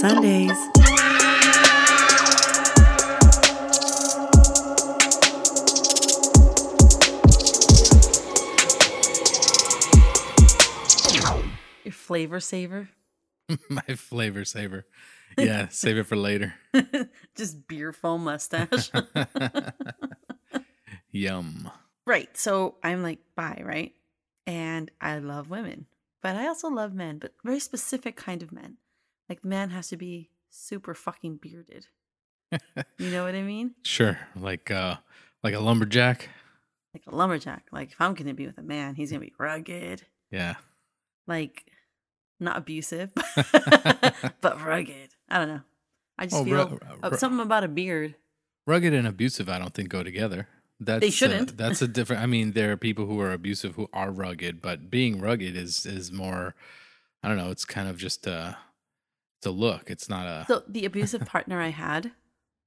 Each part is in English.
Sundays. Your flavor saver. My flavor saver. Yeah, save it for later. Just beer foam mustache. Yum. right. So I'm like, bye, right? And I love women, but I also love men, but very specific kind of men. Like the man has to be super fucking bearded. You know what I mean? Sure. Like uh like a lumberjack. Like a lumberjack. Like if I'm gonna be with a man, he's gonna be rugged, Yeah. like not abusive, but rugged. I don't know. I just Oh, feel ru- uh, ru- something about a beard. Rugged and abusive I don't think go together. That's uh, shouldn't. that's a different I mean there are people who are abusive who are rugged, but being rugged is is more I don't know, it's kind of just uh it's a look. It's not a So the abusive partner I had,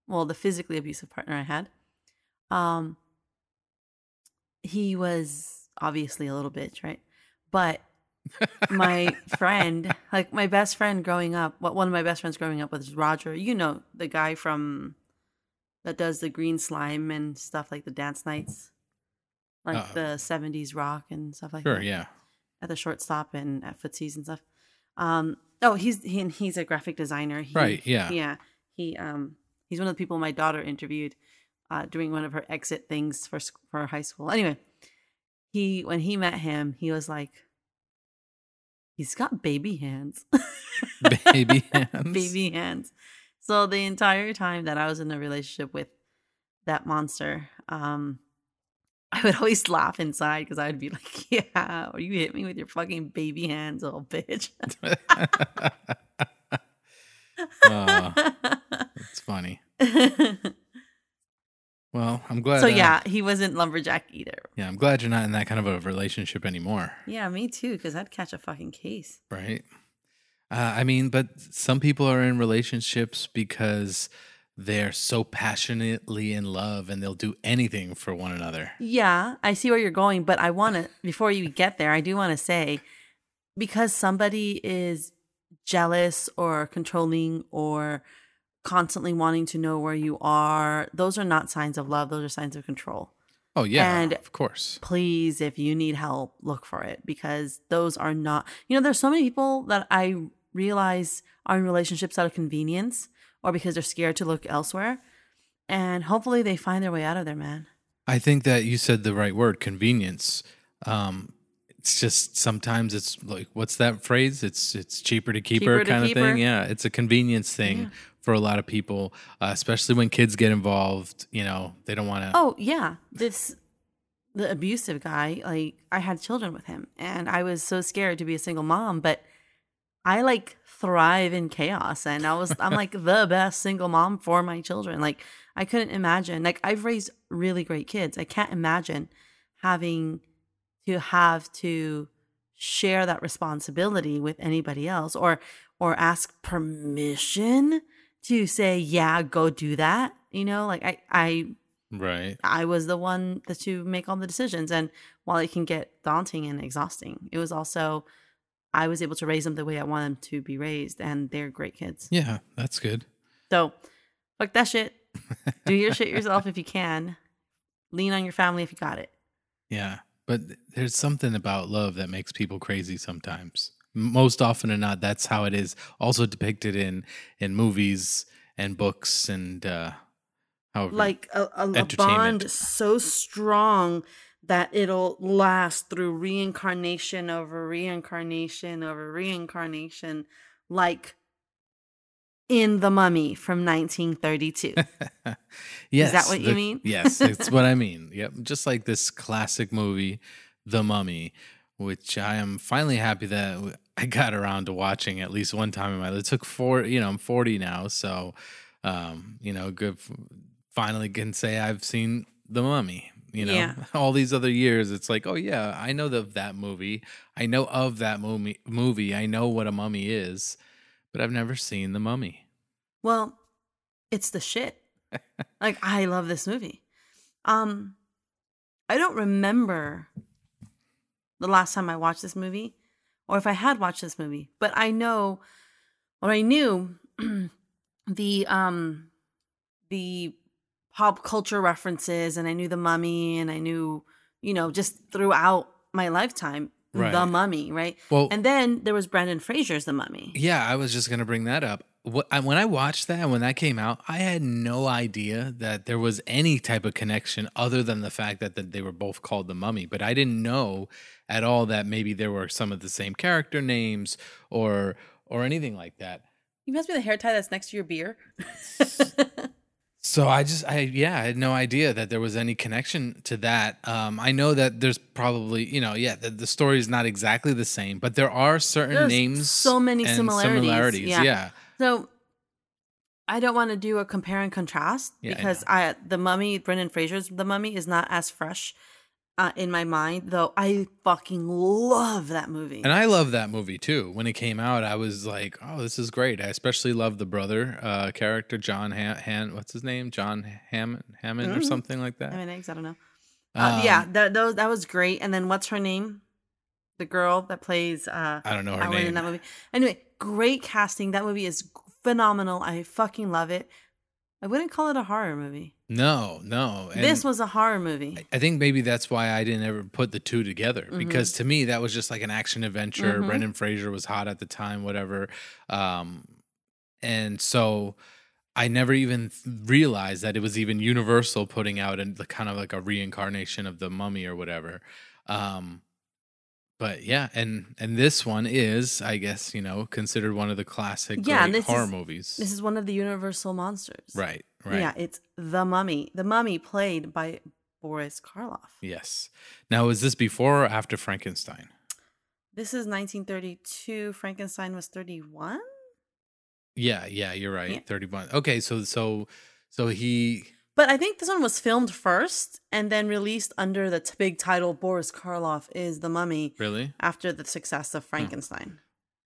well, the physically abusive partner I had, um, he was obviously a little bitch, right? But my friend, like my best friend growing up, what one of my best friends growing up was Roger. You know the guy from that does the green slime and stuff like the dance nights, like Uh, the '70s rock and stuff like Sure, that yeah. at the shortstop and at footsies and stuff. Um, oh, he's he, he's a graphic designer. He, Right, yeah. yeah. He um he's one of the people my daughter interviewed uh, during one of her exit things for for high school. Anyway, he when he met him, he was like, he's got baby hands, Baby hands. baby hands. So the entire time that I was in a relationship with that monster, um, I would always laugh inside because I would be like, "Yeah, or you hit me with your fucking baby hands, little bitch." Oh, it's funny. Well, I'm glad. so uh, yeah, he wasn't lumberjack either. yeah, I'm glad you're not in that kind of a relationship anymore, Yeah, me too. Because I'd catch a fucking case. right? Uh, I mean, but some people are in relationships because they're so passionately in love and they'll do anything for one another. Yeah, I see where you're going, but I want to before you get there, I do want to say because somebody is jealous or controlling or constantly wanting to know where you are, those are not signs of love, those are signs of control. Oh yeah, And- of course. Please, if you need help, look for it because those are not, you know, there's so many people that I realize are in relationships out of convenience or because they're scared to look elsewhere. And hopefully they find their way out of there, man. I think that you said the right word, convenience. Um, it's just sometimes it's like what's that phrase? It's it's cheaper to keep her kind of her. thing. Yeah, it's a convenience thing Yeah. for a lot of people, uh, especially when kids get involved. You know, they don't want to. Oh yeah, this the abusive guy. Like I had children with him, and I was so scared to be a single mom. But I like thrive in chaos, and I was I'm like the best single mom for my children. Like I couldn't imagine. Like I've raised really great kids. I can't imagine having to have to share that responsibility with anybody else or or ask permission to say yeah go do that you know like i i Right. I was the one that to make all the decisions. And while it can get daunting and exhausting, it was also I was able to raise them the way I want them to be raised, and they're great kids. Yeah, that's good. So fuck that shit. Do your shit yourself if you can. Lean on your family if you got it. Yeah, but there's something about love that makes people crazy sometimes. Most often than not, that's how it is. Also depicted in in movies and books and uh, however. Like a, a, a bond so strong that it'll last through reincarnation over reincarnation over reincarnation, like in The Mummy from 1932. yes, Is that what you mean? yes, it's what I mean. Yep, just like this classic movie, The Mummy, which I am finally happy that I got around to watching at least one time in my life. It took four, you know, I'm 40 now, so um, you know, good. Finally, can say I've seen The Mummy. You know, Yeah. all these other years, it's like, oh yeah, I know of that movie. I know of that movie. Movie. I know what a mummy is, but I've never seen The Mummy. Well, it's the shit. like I love this movie. Um I don't remember the last time I watched this movie or if I had watched this movie, but I know what I knew the um the pop culture references and I knew the mummy and I knew, you know, just throughout my lifetime the mummy, right? Well, And then there was Brendan Fraser's the mummy. Yeah, I was just gonna bring that up. When I watched that, when that came out, I had no idea that there was any type of connection other than the fact that, that they were both called the Mummy. But I didn't know at all that maybe there were some of the same character names or or anything like that. You must be the hair tie that's next to your beer. So I just, I yeah, I had no idea that there was any connection to that. Um, I know that there's probably, you know, yeah, the, the story is not exactly the same, but there are certain There's names, so many and similarities, yeah. yeah. So I don't want to do a compare and contrast Yeah, I because I, the mummy, Brendan Fraser's The Mummy is not as fresh uh, in my mind, though I fucking love that movie. And I love that movie too. When it came out, I was like, "Oh, this is great." I especially love the brother uh, character, John Han. Han what's his name? John Hammond, Hammond, or Mhm. something like that. I mean, eggs, I don't know. Uh, yeah, Um, that, that was great. And then what's her name? The girl that plays uh, I don't know her Ellen in that movie. Anyway, great casting. That movie is phenomenal. I fucking love it. I wouldn't call it a horror movie. No, no. And this was a horror movie. I think maybe that's why I didn't ever put the two together Mm-hmm. because to me that was just like an action adventure. Mhm. Brendan Fraser was hot at the time, whatever. Um, and so I never even th- realized that it was even Universal putting out and the kind of like a reincarnation of the Mummy or whatever. Um, but yeah, and and this one is, I guess, you know, considered one of the classic Yeah, horror is- movies. This is one of the Universal monsters. right, right. Yeah, it's The Mummy. The Mummy played by Boris Karloff. Yes. Now, is this before or after Frankenstein? This is 1932. Frankenstein was 31. Yeah, yeah, you're right. Yeah. 31. Okay, so so so he But I think this one was filmed first and then released under the t- big title Boris Karloff is The Mummy really after the success of Frankenstein.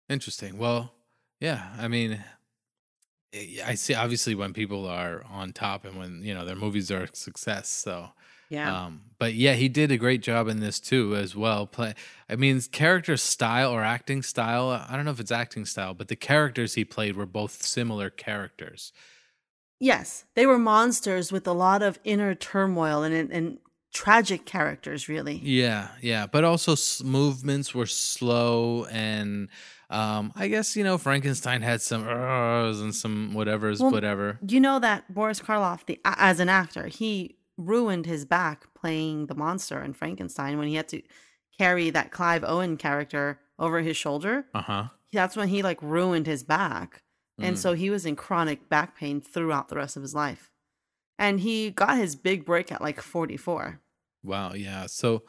interesting. Well, yeah, I mean I I see obviously when people are on top and when, you know, their movies are a success, so Yeah. um but yeah, he did a great job in this too as well. Play I mean, character style or acting style, I don't know if it's acting style, but the characters he played were both similar characters. Yes, they were monsters with a lot of inner turmoil and, and, tragic characters, really. Yeah, yeah, but also s- movements were slow, and um, I guess you know Frankenstein had some "Urs" and some whatever's Well, whatever. You know that Boris Karloff, the as an actor, he ruined his back playing the monster in Frankenstein when he had to carry that Clive Owen character over his shoulder. Uh huh. That's when he like ruined his back. And Mm. so he was in chronic back pain throughout the rest of his life. And he got his big break at like 44. Wow. Yeah. So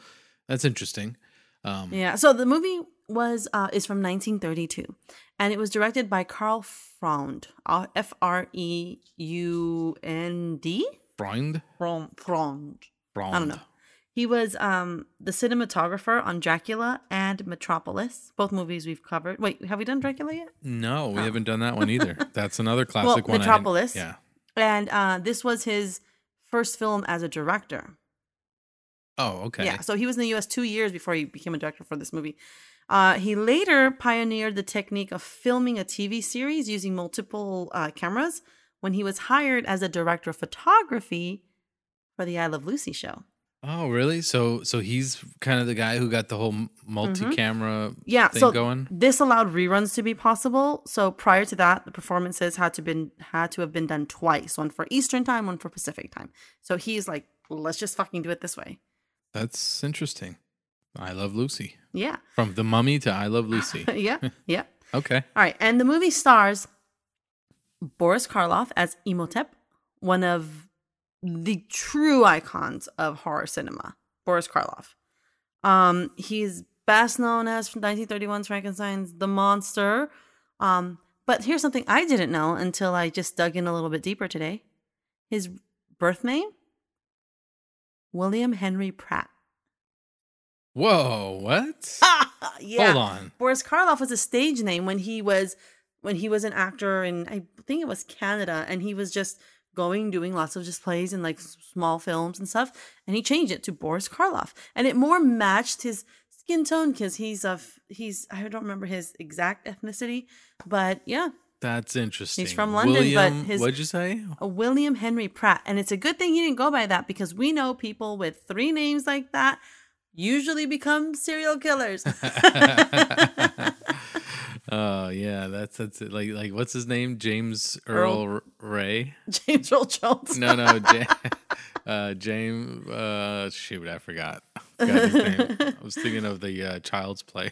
that's interesting. Um, Yeah. So the movie was uh is from 1932 and it was directed by Karl Freund. uh, F R E U N D. Freund. Freund. Freund. Freund. I don't know. He was um the cinematographer on Dracula and Metropolis, both movies we've covered. Wait, have we done Dracula yet? No, we Oh. haven't done that one either. That's another classic one. Metropolis. Yeah. And uh this was his first film as a director. Oh, okay. Yeah, so he was in the U.S. two years before he became a director for this movie. Uh, he later pioneered the technique of filming a TV series using multiple uh, cameras when he was hired as a director of photography for the I Love Lucy show. Oh, really? So, so he's kind of the guy who got the whole multi-camera Mm-hmm. Yeah, thing so going. this allowed reruns to be possible. So prior to that, the performances had to been had to have been done twice, one for Eastern time, one for Pacific time. So he's like, let's just fucking do it this way. That's interesting. I love Lucy. Yeah, From The Mummy to I Love Lucy. yeah, yeah. Okay. All right, and the movie stars Boris Karloff as Imhotep, one of the true icons of horror cinema. Boris Karloff. Um, he's best known as 1931's Frankenstein's The Monster. Um, but here's something I didn't know until I just dug in a little bit deeper today. His birth name, William Henry Pratt. Whoa, what? yeah. Hold on. Boris Karloff was a stage name when he was when he was an actor in I think it was Canada and he was just going doing lots of just plays and like small films and stuff and he changed it to Boris Karloff and it more matched his skin tone because he's of he's I don't remember his exact ethnicity but yeah That's interesting. He's from London, but his- what'd you say? A William Henry Pratt. And it's a good thing he didn't go by that because we know people with three names like that usually become serial killers. Oh yeah, that's that's it. like like what's his name? James Earl. Earl, Ray? James Earl Jones. No, no, ja- uh, James. Uh, shoot, I forgot. I was thinking of the uh, Child's Play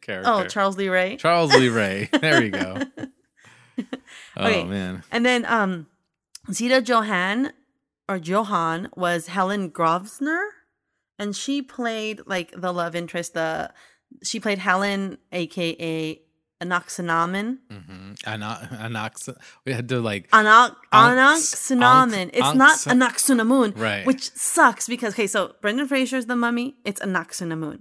character. Oh, Charles Lee Ray. Charles Lee Ray. There we go. Oh Okay. man, And then um Zita Johann or Johan was Helen Grosvenor and she played like the love interest the she played Helen aka Anoxinamen. mm-hmm. Anox. We had to like Anox Anoxinamen. It's Onx- not Anoxinamun, Right. which sucks because okay, so Brendan Fraser's the mummy, it's Anoxinamun.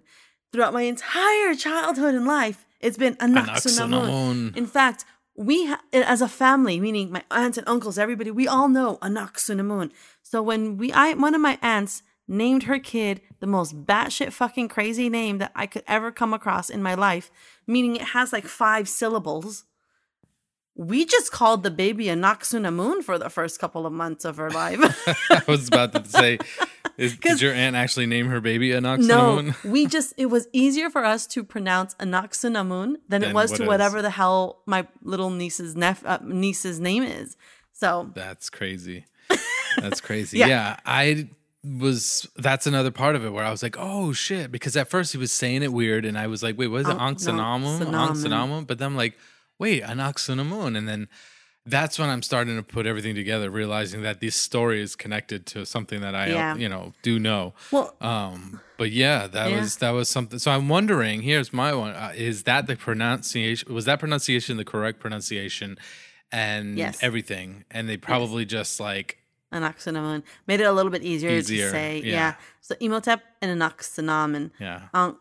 Throughout my entire childhood and life, it's been Anoxinamun. Anoxinamun. In fact, we ha- as a family, meaning my aunts and uncles, everybody, we all know Anoxinamun. So when we, I one of my aunts named her kid the most batshit fucking crazy name that I could ever come across in my life, meaning it has like five syllables. We just called the baby a Noxuna Moon for the first couple of months of her life. I was about to say, is, did your aunt actually name her baby no, Anoxinamun? we just it was easier for us to pronounce Anoxinamun than it was what to is. whatever the hell my little niece's nep- uh, niece's name is. So That's crazy. That's crazy. Yeah. yeah. I was that's another part of it where I was like, oh shit. Because at first he was saying it weird and I was like, wait, what is it? Onxanamun. Onxanamun? But then I'm like, wait, Anoxanamun. And then that's when I'm starting to put everything together, realizing that this story is connected to something that I Yeah. you know do know. well, Um, but yeah, that Yeah. was that was something. So I'm wondering. Here's my one: uh, Is that the pronunciation? Was that pronunciation the correct pronunciation? And Yes. everything, and they probably just like Anoxinamun made it a little bit easier, Easier, to say. Yeah. yeah. So Imhotep and Anoxinamun. yeah, An-.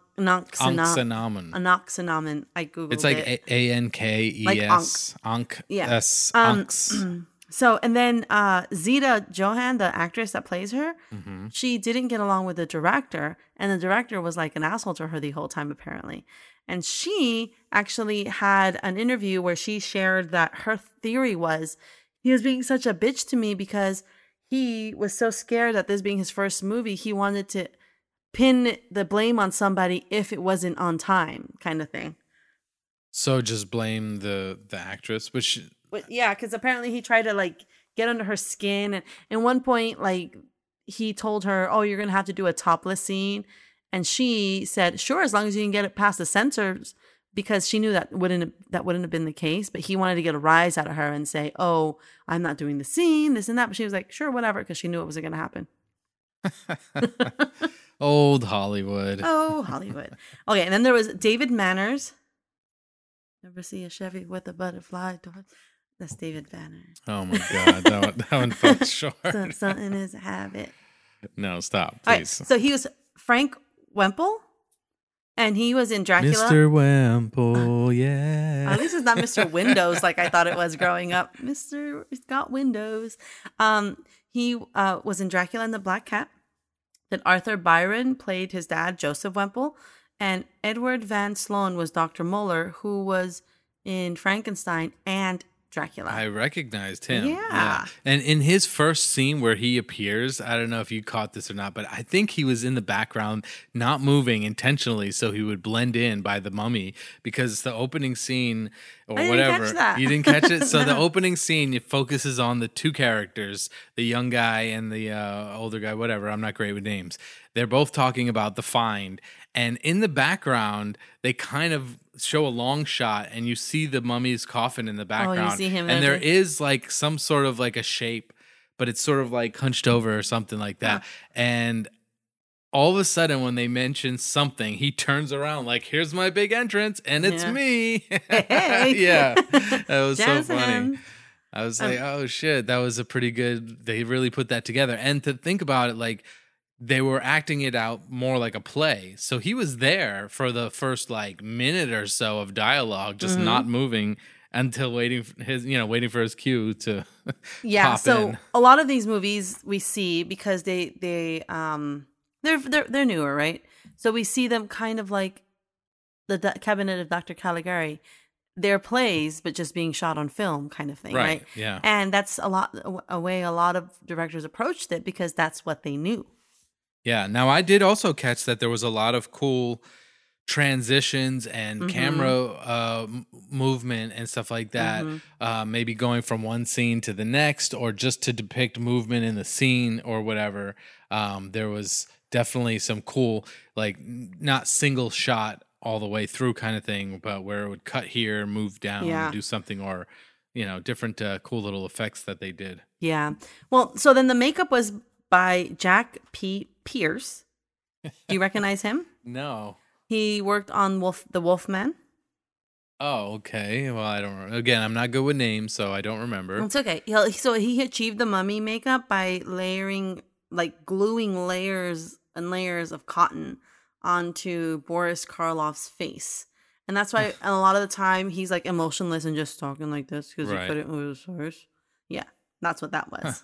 Anoxinamun. I googled It's like it. A N K E S. Ankh. Yeah. S. Um, So and then uh Zita Johann, the actress that plays her, Mm-hmm. she didn't get along with the director, and the director was like an asshole to her the whole time, apparently. And she actually had an interview where she shared that her theory was he was being such a bitch to me because he was so scared that this being his first movie, he wanted to pin the blame on somebody if it wasn't on time, kind of thing. So just blame the the actress, which But yeah, because apparently he tried to like get under her skin, and at one point, like he told her, "Oh, you're gonna have to do a topless scene," and she said, "Sure, as long as you can get it past the censors," because she knew that wouldn't that wouldn't have been the case. But he wanted to get a rise out of her and say, "Oh, I'm not doing the scene, this and that." But she was like, "Sure, whatever," because she knew it was gonna happen. old Hollywood. Oh, Hollywood. Okay, and then there was David Manners. Never see a Chevy with a butterfly door. That's David Banner. Oh my god, that one, that one fell short. So- Something is a habit. No, stop, right, please. so he was Frank Whemple, and he was in Dracula. Mr. Whemple, yeah. At least it's not Mr. Windows like I thought it was growing up. Mr. It's got windows. Um, he uh, was in Dracula and the Black Cat. Then Arthur Byron played his dad, Joseph Whemple, and Edward Van Sloan was Dr. Muller, who was in Frankenstein and Dracula. I recognized him. Yeah. And in his first scene where he appears, I don't know if you caught this or not, but I think he was in the background, not moving intentionally, so he would blend in by the mummy because the opening scene or I didn't catch whatever. that. You didn't catch it? So the opening scene it focuses on the two characters, the young guy and the uh, older guy, whatever. I'm not great with names. They're both talking about the find. And in the background, they kind of show a long shot and you see the mummy's coffin in the background. Oh, you see him and there is like some sort of like a shape, but it's sort of like hunched over or something like that. And all of a sudden, when they mention something, he turns around like, "Here's my big entrance, and it's Yeah. me." Hey. yeah, that was so funny. I was Um, like, "Oh shit, that was a pretty good." They really put that together, and to think about it, like they were acting it out more like a play. So he was there for the first like minute or so of dialogue, just Mhm. not moving until waiting for his, you know, waiting for his cue to. yeah so in. a lot of these movies we see because they they um they're they're they're newer right so we see them kind of like the D- cabinet of dr caligari their plays, but just being shot on film, kind of thing, right? Right. Yeah. And that's a lot a way a lot of directors approached it because that's what they knew. Yeah. Now I did also catch that there was a lot of cool transitions and Mhm. camera uh, movement and stuff like that. Mhm. Uh, maybe going from one scene to the next, or just to depict movement in the scene or whatever. Um, there was definitely some cool, like not single shot all the way through kind of thing, but where it would cut here, move down, Yeah. do something, or you know, different uh, cool little effects that they did. Yeah. Well, so then the makeup was by Jack P. Pierce. Do you recognize him? No. He worked on Wolf the Wolfman. Oh, okay. Well, I don't. Again, I'm not good with names, so I don't remember. It's okay. He, so he achieved the mummy makeup by layering, like gluing layers and layers of cotton onto Boris Karloff's face. And that's why a lot of the time he's like emotionless and just talking like this because Right. he couldn't move his face. Yeah, that's what that was.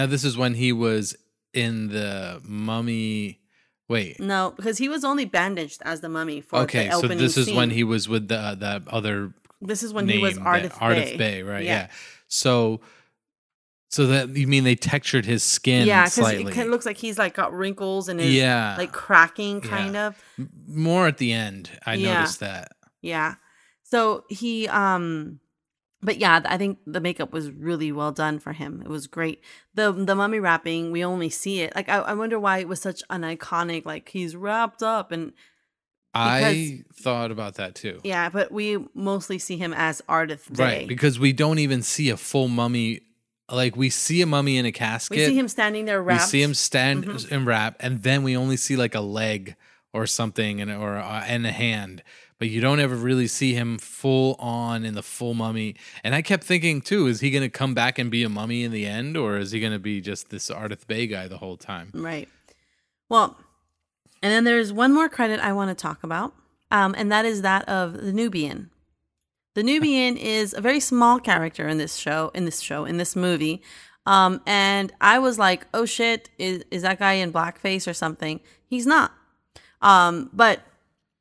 Now, this is when he was in the mummy. Wait. No, because he was only bandaged as the mummy for Okay, the so this is when he was with the that other This is when name, he was Ardith Ardith Bey. Bay, right? Yeah. Yeah. So, so that you mean they textured his skin Yeah, because slightly? it looks like he's like got wrinkles and is yeah, like cracking, Yeah. kind of. More at the end. I Yeah. noticed that. Yeah. So he um but yeah, I think the makeup was really well done for him. It was great. The the mummy wrapping, we only see it. Like I, I wonder why it was such an iconic, like he's wrapped up and I thought about that too. yeah, but we mostly see him as Ardith. Right, because we don't even see a full mummy. Like we see a mummy in a casket. we see him standing there we see him stand Mhm. and wrap, and then we only see like a leg or something, and or uh, and a hand. But you don't ever really see him full on in the full mummy. And I kept thinking too: is he going to come back and be a mummy in the end, or is he going to be just this Ardith Bey guy the whole time? Right. Well, and then there's one more credit I want to talk about, um, and that is that of the Nubian. The Nubian is a very small character in this show, in this show, in this movie. Um, and I was like, oh shit, is, is that guy in blackface or something? He's not. Um, but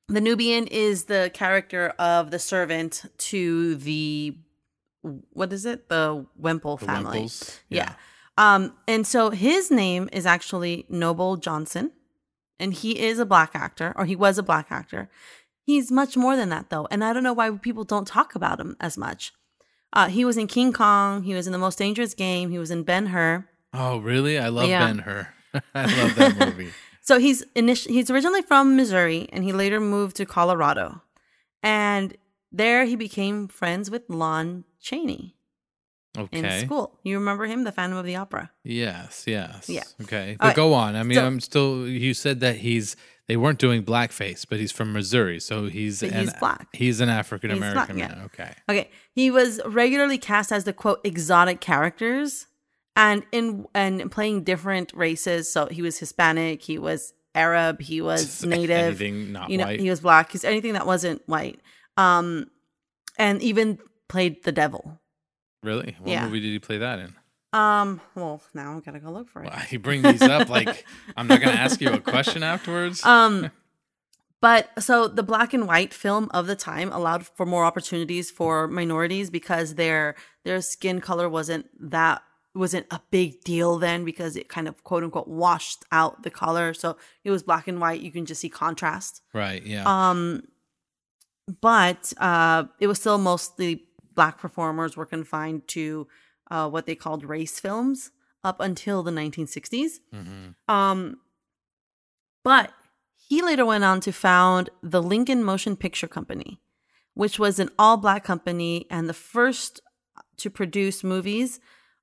the Nubian is the character of the servant to the, what is it? The Whemple The family. Whemples? Yeah. Um, and so his name is actually Noble Johnson, and he is a black actor, or he was a black actor. He's much more than that, though, and I don't know why people don't talk about him as much. Uh, he was in King Kong. He was in The Most Dangerous Game. He was in Ben Hur. Oh, really? I love Yeah. Ben Hur. I love that movie. So he's init- he's originally from Missouri, and he later moved to Colorado, and there he became friends with Lon Chaney Okay. in school. You remember him, the Phantom of the Opera? Yes, yes. Yeah. Okay. But right. go on. I mean, So- I'm still you said that he's they weren't doing blackface, but he's from Missouri, so he's an, he's black. He's an African American yeah. Okay. Okay, he was regularly cast as the quote exotic characters, and in and playing different races. So he was Hispanic, he was Arab, he was Just Native, Anything not you know, white. he was black. He's anything that wasn't white, um, and even played the devil. really? What Yeah. movie did he play that in? Um, well, now I gotta go look for it. Well, you bring these up like I'm not going to ask you a question afterwards. Um, but so the black and white film of the time allowed for more opportunities for minorities because their their skin color wasn't that wasn't a big deal then because it kind of quote unquote washed out the color. So it was black and white. You can just see contrast. right. Yeah. Um, but uh, it was still mostly black performers were confined to uh, what they called race films up until the 1960s. hmm Um, but he later went on to found the Lincoln Motion Picture Company, which was an all black company and the first to produce movies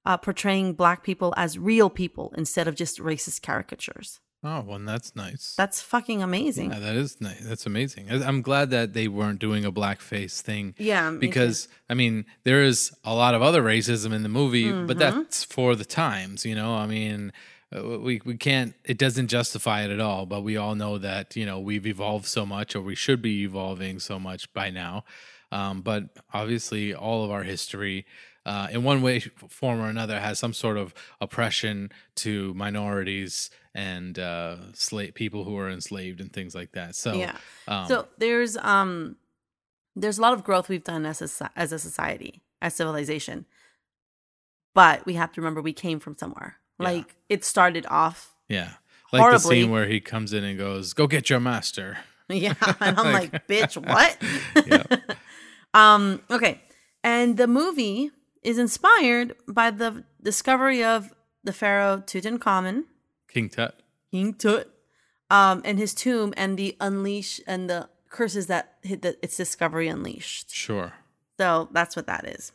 uh, portraying black people as real people instead of just racist caricatures. Oh, well, that's nice. That's fucking amazing. yeah, that is nice. That's amazing. I'm glad that they weren't doing a blackface thing Yeah, me because I mean there is a lot of other racism in the movie, but Mhm. that's for the times, you know. I mean, uh, we we can't. It doesn't justify it at all. But we all know that you know we've evolved so much, or we should be evolving so much by now. Um, but obviously, all of our history. Uh, in one way, form, or another, has some sort of oppression to minorities and uh, slave people who are enslaved and things like that. So, yeah. um, So there's um there's a lot of growth we've done as a, as a society, as civilization. But we have to remember we came from somewhere. Yeah. Like it started off, Yeah. Like the scene where he comes in and goes, "Go get your master." yeah, and I'm Like- like, bitch, what? Yeah. um, okay, and the movie is inspired by the discovery of the pharaoh Tutankhamun, King Tut. King Tut, um, and his tomb, and the unleash and the curses that hit the, its discovery unleashed. Sure. So that's what that is.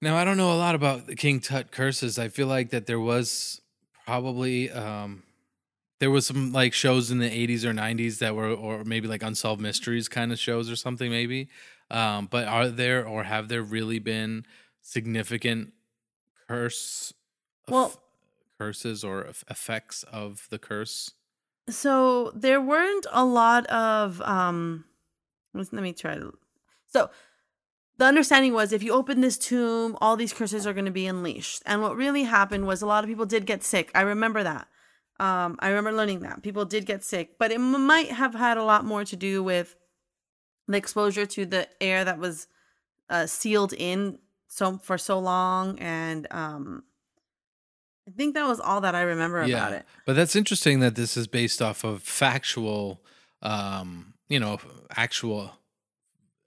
Now I don't know a lot about the King Tut curses. I feel like that there was probably um there was some like shows in the 80s or 90s that were or maybe like unsolved mysteries kind of shows or something maybe. Um but are there or have there really been significant curse Well- curses or eff- effects of the curse? So there weren't a lot of um let let me try to so the understanding was if you open this tomb, all these curses are going to be unleashed. And what really happened was a lot of people did get sick. I remember that. Um, I remember learning that people did get sick, but it might have had a lot more to do with the exposure to the air that was uh, sealed in so for so long, and um, I think that was all that I remember about it. But that's interesting that this is based off of factual, um, you know, actual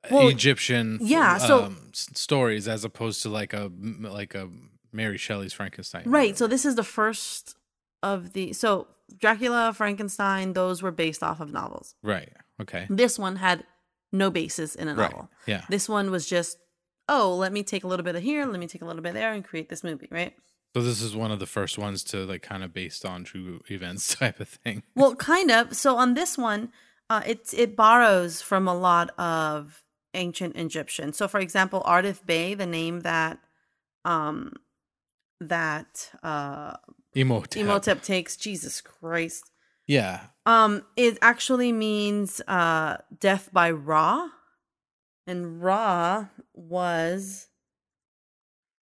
Well, Egyptian, yeah, um, s- stories as opposed to like a like a Mary Shelley's Frankenstein. Right. So this is the first of the so Dracula, Frankenstein, those were based off of novels. right. Okay. This one had no basis in a Right. novel. Yeah. This one was just, oh, let me take a little bit of here, let me take a little bit there, and create this movie, right? So this is one of the first ones to like kind of based on true events type of thing. Well, kind of. So on this one, uh, it it borrows from a lot of ancient Egyptian. So, for example, Ardith Bey, the name that um that uh Emotep. Imhotep takes, Jesus Christ, Yeah. um, it actually means uh death by Ra, and Ra was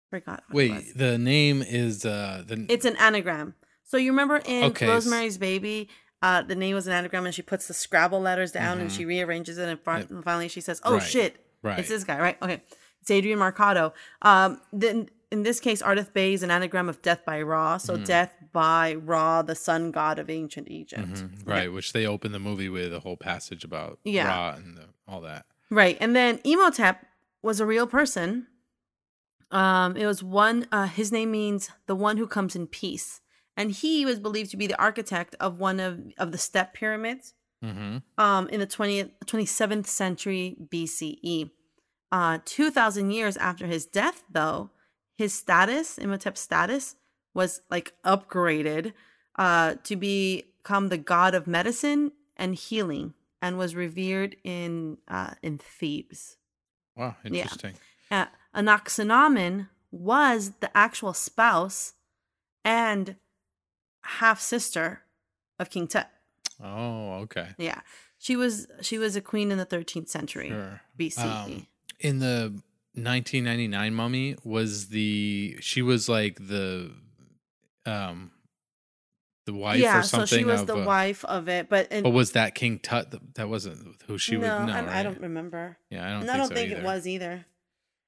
forgot. what it was. Wait, the name is uh the It's an anagram. So you remember in Okay, Rosemary's Baby, uh, the name was an anagram, and she puts the Scrabble letters down and Mhm. she rearranges it, and, fin- Yep. and finally she says, "Oh Right, shit, right. it's this guy, right?" Okay, it's Adrian Marcato. Um, then in this case, Ardith Bey is an anagram of death by Ra, so Mhm. death by Ra, the sun god of ancient Egypt. Mhm, Yeah. right, which they open the movie with a whole passage about Yeah. Ra and the, all that. Right. And then Emotep was a real person. Um, it was one uh his name means the one who comes in peace. And he was believed to be the architect of one of, of the step pyramids Mm-hmm. um in the 20th 27th century BCE. Uh 2000 years after his death though, his status, Imhotep's status was like upgraded uh to become the god of medicine and healing and was revered in uh in Thebes. Wow, Yeah. interesting. Uh, Anaxinamen was the actual spouse and half sister of King Tut. Oh, okay. Yeah. She was she was a queen in the 13th century Sure. BCE. Um, in the 1999 mummy was the she was like the um the wife yeah, or something so she was of, the uh, wife of it, but and but was that king tut that wasn't who she no, was no I, right? I don't remember. yeah i don't And think, I don't so think either. it was either.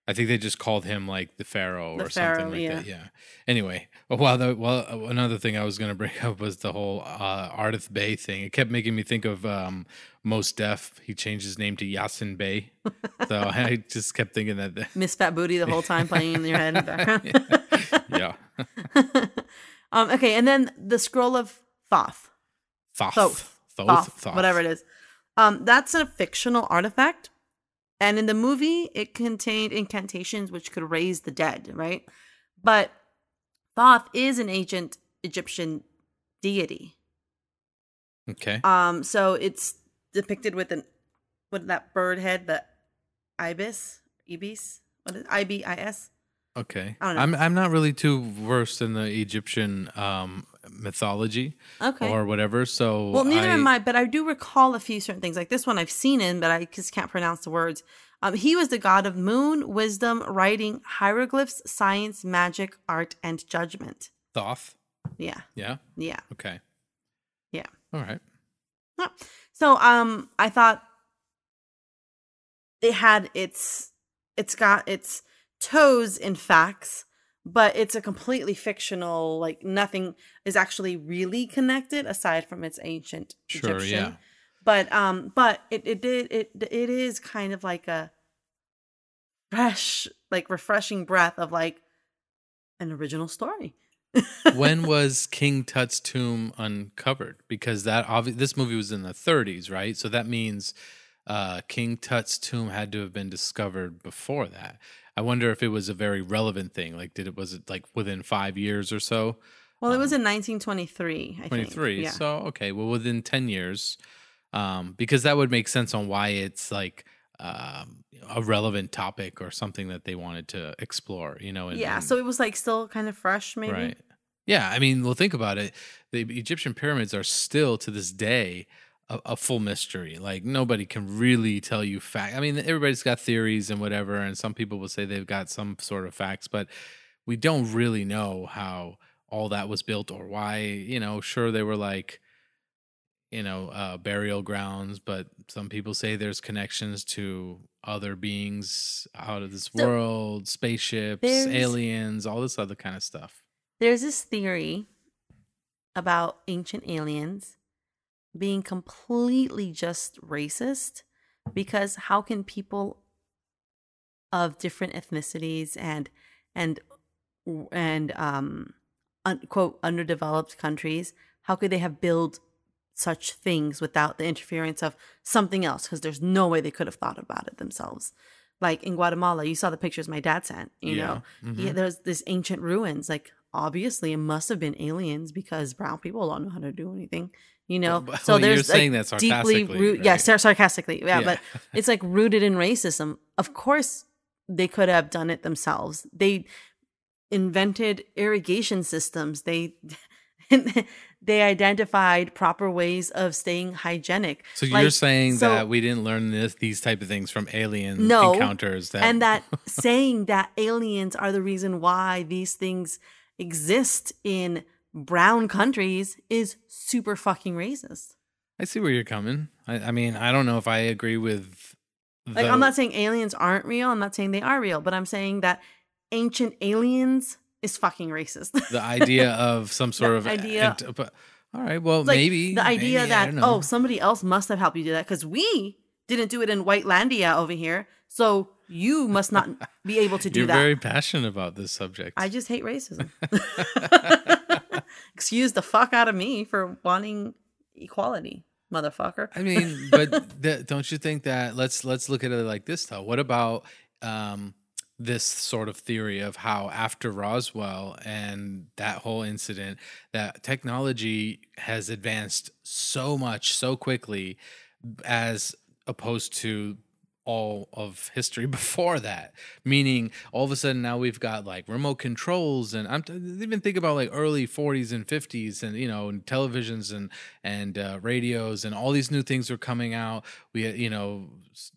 i think they just called him like the pharaoh The or something like yeah. that yeah anyway well the well uh, another thing i was going to bring up was the whole uh ardith bay thing it kept making me think of um Mos Def he changed his name to Yasiin Bey so i just kept thinking that Miss Fat Booty the whole time playing in your head in the background. yeah um, okay, and then the scroll of Thoth. Thoth. Thoth. Thoth. Thoth, Thoth. whatever it is. Um, that's a fictional artifact. And in the movie, it contained incantations which could raise the dead, right? But Thoth is an ancient Egyptian deity. Okay. Um, so it's depicted with an with that bird head, the ibis, ibis, what is I B I S? Okay. I don't know. I'm I'm not really too versed in the Egyptian um mythology Okay. or whatever. So Well, neither I, am I, but I do recall a few certain things. Like this one, I've seen in, but I just can't pronounce the words. Um, he was the god of moon, wisdom, writing, hieroglyphs, science, magic, art, and judgment. Thoth. Yeah, Yeah. yeah. Okay. Yeah. All right. So, um, I thought it had its it's got its toes in facts, but it's a completely fictional like nothing is actually really connected aside from its ancient Sure, Egyptian. yeah. But um but it it did it it is kind of like a fresh like refreshing breath of like an original story. when was King Tut's tomb uncovered? Because that obvi- this movie was in the 30s, right? So that means uh, King Tut's tomb had to have been discovered before that. I wonder if it was a very relevant thing. Like, did it was it like within five years or so? Well, it was Um, in 1923, I think. 23. Yeah. So okay, well within 10 years, um, because that would make sense on why it's like um, a relevant topic or something that they wanted to explore. You know? and- yeah, and- so it was like still kind of fresh maybe. Right. Yeah, I mean, well, think about it. The Egyptian pyramids are still to this day a, a full mystery. Like nobody can really tell you fact. I mean, everybody's got theories and whatever, and some people will say they've got some sort of facts, but we don't really know how all that was built or why. You know, sure they were like, you know, uh, burial grounds, but some people say there's connections to other beings out of this So, world, spaceships, aliens, all this other kind of stuff. There's this theory about ancient aliens being completely just racist because how can people of different ethnicities and and and um un, quote underdeveloped countries how could they have built such things without the interference of something else because there's no way they could have thought about it themselves like in guatemala you saw the pictures my dad sent you know Mhm. yeah, there's this ancient ruins. Like obviously, it must have been aliens because brown people don't know how to do anything. You know, But- so well, you're there's saying like, that deeply sarcastically, root. Yeah, right? sar- sarcastically. Yeah, Yeah. but it's like rooted in racism. Of course, they could have done it themselves. They invented irrigation systems. They they identified proper ways of staying hygienic. So you're saying so- that we didn't learn this these type of things from alien No, encounters that and that saying that aliens are the reason why these things exist in brown countries is super fucking racist. I see where you're coming. I, I mean, I don't know if I agree with Like I'm not saying aliens aren't real, I'm not saying they are real, but I'm saying that ancient aliens is fucking racist. the idea of some sort of idea- int- but all right, well, like maybe the idea maybe, that oh somebody else must have helped you do that because we didn't do it in Whitelandia over here, so you must not be able to do that. you're very passionate about this subject. I just hate racism. Excuse the fuck out of me for wanting equality, motherfucker. I mean, but th- don't you think that let's let's look at it like this though. What about um this sort of theory of how after Roswell and that whole incident that technology has advanced so much so quickly as opposed to all of history before that. Meaning all of a sudden now we've got like remote controls and i'm t- even think about like early 40s and 50s and you know and televisions and and uh, radios and all these new things were coming out. We had, you know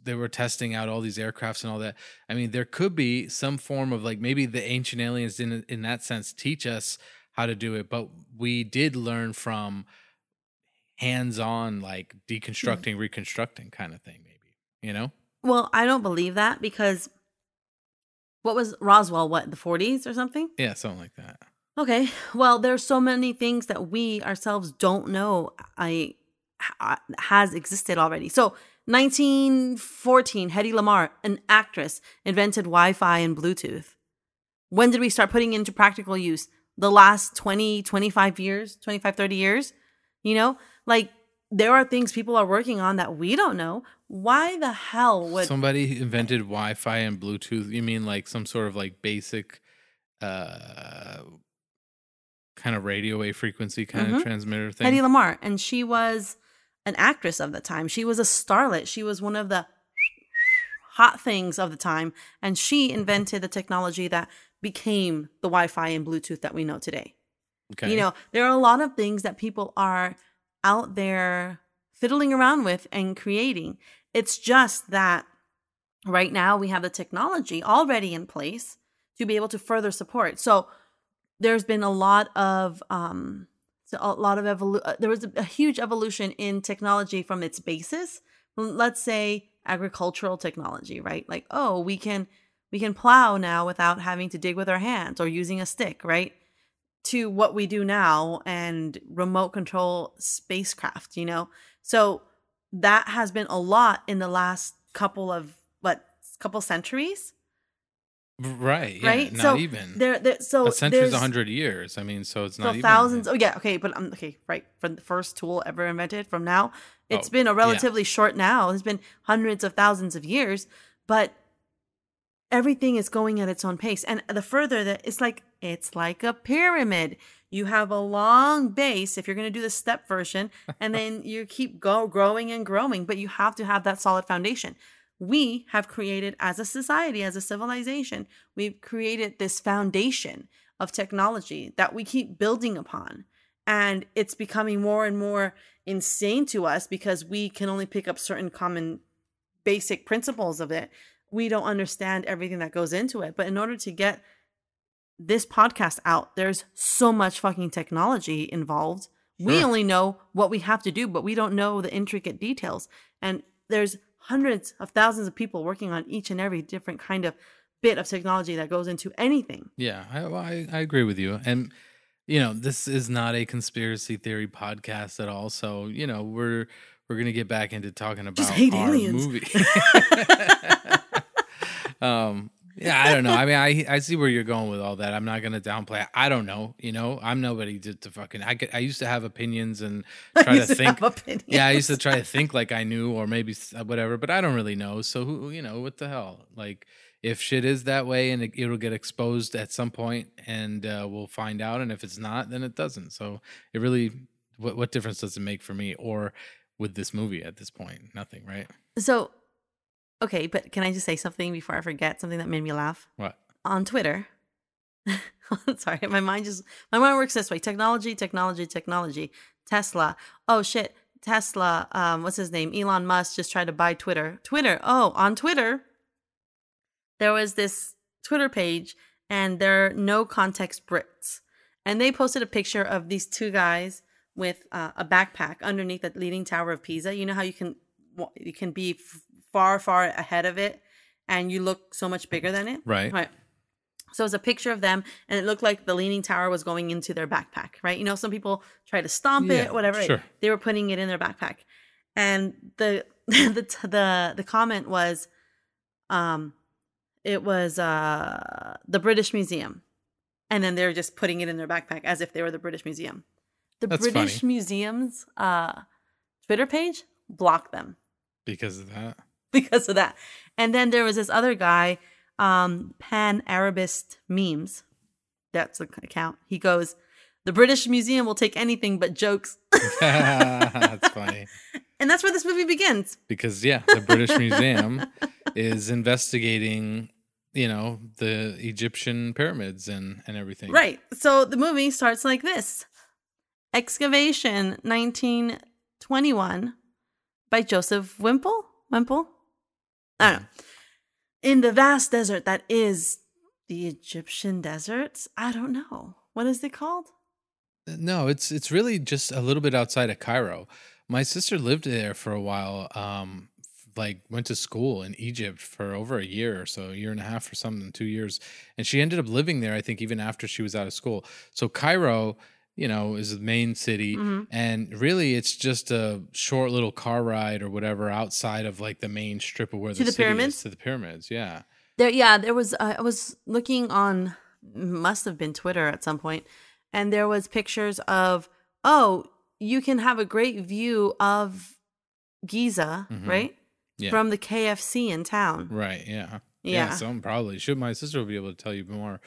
they were testing out all these aircrafts and all that. I mean there could be some form of like maybe the ancient aliens didn't in that sense teach us how to do it but we did learn from hands-on like deconstructing reconstructing kind of thing maybe you know Well, I don't believe that because what was Roswell? What the 40s or something? yeah something like that Okay. Well, there's so many things that we ourselves don't know. I ha- has existed already. So, 1914, Hedy Lamarr, an actress, invented Wi-Fi and Bluetooth. When did we start putting into practical use? The last 20, 25 years, 25, 30 years? You know, like there are things people are working on that we don't know. Why the hell would somebody invented wi-fi and bluetooth you mean like some sort of like basic uh kind of radio wave frequency kind Mhm. of transmitter thing Hedy Lamarr, and she was an actress of the time. She was a starlet. She was one of the hot things of the time, and she invented the technology that became the Wi-Fi and Bluetooth that we know today. okay You know, there are a lot of things that people are out there fiddling around with and creating. It's just that right now we have the technology already in place to be able to further support. So there's been a lot of um a lot of evolu- uh, there was a, a huge evolution in technology from its basis. Let's say agricultural technology, right? Like, oh, we can we can plow now without having to dig with our hands or using a stick, right? To what we do now and remote control spacecraft, you know? So that has been a lot in the last couple of what couple centuries Right. Yeah, right Not so even. there, there so a century's a hundred years. I mean, so it's so not even thousands oh yeah okay but um, okay right from the first tool ever invented from now it's Oh, been a yeah. relatively short now it's been hundreds of thousands of years but everything is going at its own pace and the further that it's like it's like a pyramid. You have a long base if you're going to do the step version and then you keep go growing and growing but you have to have that solid foundation. We have created as a society as a civilization we've created this foundation of technology that we keep building upon and it's becoming more and more insane to us because we can only pick up certain common basic principles of it. We don't understand everything that goes into it but in order to get this podcast out there's so much fucking technology involved we only know what we have to do but we don't know the intricate details and there's hundreds of thousands of people working on each and every different kind of bit of technology that goes into anything Yeah, I, well, I I agree with you, and you know this is not a conspiracy theory podcast at all. So you know we're we're gonna get back into talking about hate our aliens. movie. um, yeah, I don't know. I mean, I I see where you're going with all that. I'm not gonna downplay. it. I don't know. You know, I'm nobody to, to fucking. I could, I used to have opinions and try to to think. Yeah, I used to try to think like I knew, or maybe uh, whatever, but I don't really know. So who, you know, what the hell? Like, if shit is that way, and it, it'll get exposed at some point, and uh, we'll find out. And if it's not, then it doesn't. So it really, what what difference does it make for me or with this movie at this point? Nothing, right? So, okay, but can I just say something before I forget? Something that made me laugh What? on Twitter. Sorry, my mind just my mind works this way: technology, technology, technology. Tesla. Oh shit, Tesla. Um, what's his name? Elon Musk just tried to buy Twitter. Twitter. Oh, on Twitter, there was this Twitter page, and they're no context Brits, and they posted a picture of these two guys with uh, a backpack underneath the leaning tower of Pisa. You know how you can you can be far far ahead of it, and you look so much bigger than it. Right. Right. So it was a picture of them, and it looked like the leaning tower was going into their backpack, right? You know, some people try to stomp Yeah, it, whatever. sure. They were putting it in their backpack, and the the the the comment was, um, it was uh the British Museum, and then they're just putting it in their backpack as if they were the British Museum. The That's British funny. Museum's uh Twitter page blocked them Because of that. because of that. And then there was this other guy, um, Pan Arabist Memes. That's the account. He goes, The British Museum will take anything but jokes. That's funny. And that's where this movie begins. Because yeah, the British Museum is investigating, you know, the Egyptian pyramids and and everything. Right. So the movie starts like this Excavation 1921 by Joseph Whemple. Whemple? I don't know. In the vast desert that is the Egyptian deserts. I don't know. What is it called? No, it's it's really just a little bit outside of Cairo. My sister lived there for a while. Um, like went to school in Egypt for over a year or so, a year and a half or something, two years, and she ended up living there. I think even after she was out of school. So Cairo, you know, is the main city, Mhm. and really it's just a short little car ride or whatever outside of like the main strip of where To the, the city is, pyramids? to the pyramids. Yeah, There, yeah, there was. Uh, I was looking on, must have been Twitter at some point, and there was pictures of. Oh, you can have a great view of Giza, Mhm. right, yeah, from the KFC in town. right, yeah. Yeah. Yeah, some probably should. My sister will be able to tell you more.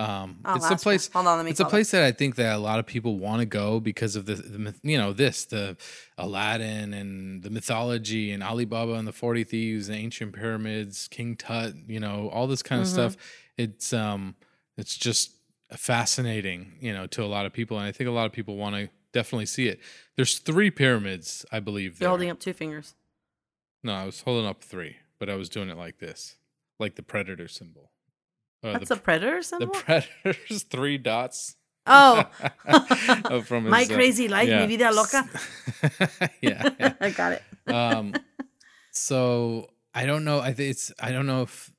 Um, I'll it's a place. Hold on, let me. It's a place that I think that a lot of people want to go because of the, the you know this the Aladdin and the mythology and Alibaba and the Forty Thieves and ancient pyramids, King Tut, you know all this kind of Mhm. stuff. It's um it's just fascinating, you know, to a lot of people, and I think a lot of people want to definitely see it. There's three pyramids, I believe. You're there. holding up two fingers. No, I was holding up three, but I was doing it like this, like the predator symbol. Uh, That's the, a predator the symbol. predator's three dots. oh, Oh, from my his, uh, crazy life, mi vida loca. yeah, yeah. I got it. Um, so I don't know. I think it's. I don't know if.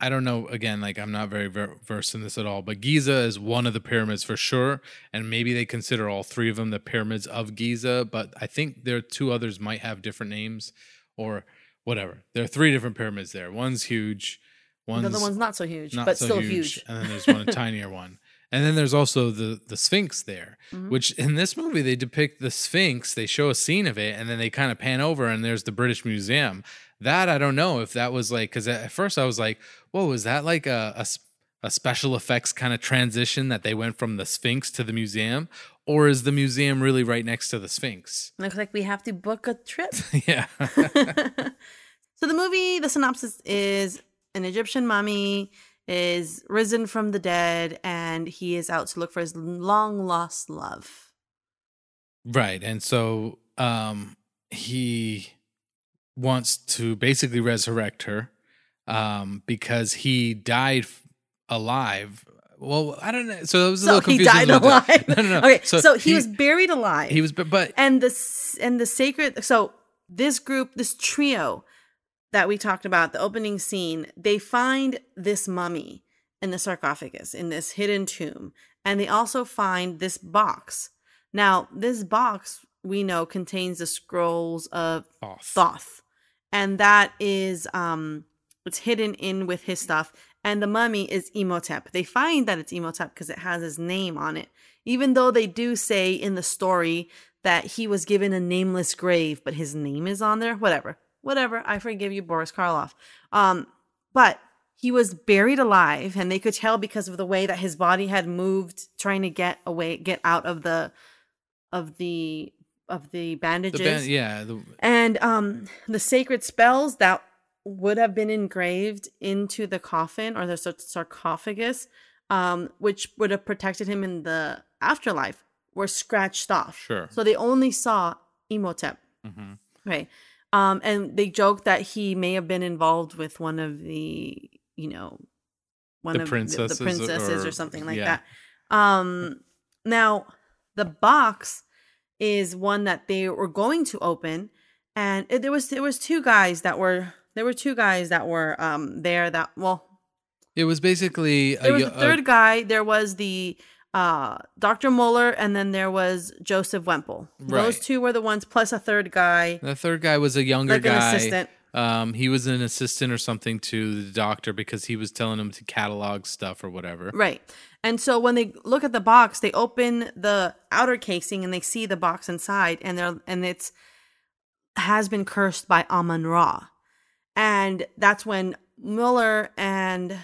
I don't know. Again, like I'm not very ver- versed in this at all. But Giza is one of the pyramids for sure, and maybe they consider all three of them the pyramids of Giza. But I think there are two others might have different names, or whatever. There are three different pyramids there. One's huge. One's the other one's not so huge, not but so still huge. and then there's one a tinier one. And then there's also the the Sphinx there, Mhm. which in this movie they depict the Sphinx. They show a scene of it, and then they kind of pan over, and there's the British Museum. That I don't know if that was like because at first I was like, "Whoa, was that like a a special effects kind of transition that they went from the Sphinx to the museum, or is the museum really right next to the Sphinx?" Looks like we have to book a trip. yeah, so the movie, the synopsis is an Egyptian mummy is risen from the dead and he is out to look for his long lost love. Right. And so um he wants to basically resurrect her um because he died alive. Well, I don't know. So it was a So little he confusing. died alive. that. No, no, no. Okay, so, he, was buried alive. he was but, but and the and the sacred so this group this trio that we talked about the opening scene they find this mummy in the sarcophagus in this hidden tomb and they also find this box now this box we know contains the scrolls of off. thoth and that is um it's hidden in with his stuff and the mummy is Imhotep. They find that it's Imhotep because it has his name on it, even though they do say in the story that he was given a nameless grave, but his name is on there. Whatever, whatever. I forgive you, Boris Karloff. Um, but he was buried alive, and they could tell because of the way that his body had moved, trying to get away, get out of the of the of the The bandages band, yeah, the, and um the sacred spells that would have been engraved into the coffin or the sar- sarcophagus um which would have protected him in the afterlife were scratched off Sure. so they only saw Imhotep mhm. right um and they joked that he may have been involved with one of the you know one The of princesses the, the princesses or, or- something like yeah. that um now the box is one that they were going to open and it, there was there was two guys that were there were two guys that were um there that well It was basically there was yo- the third guy there was the uh Dr. Muller and then there was Joseph Whemple. Right. Those two were the ones plus a third guy the third guy was a younger like guy. an assistant. Um, he was an assistant or something to the doctor because he was telling him to catalog stuff or whatever. Right. And so when they look at the box, they open the outer casing and they see the box inside and they're and it's has been cursed by Amun Ra. And that's when Muller and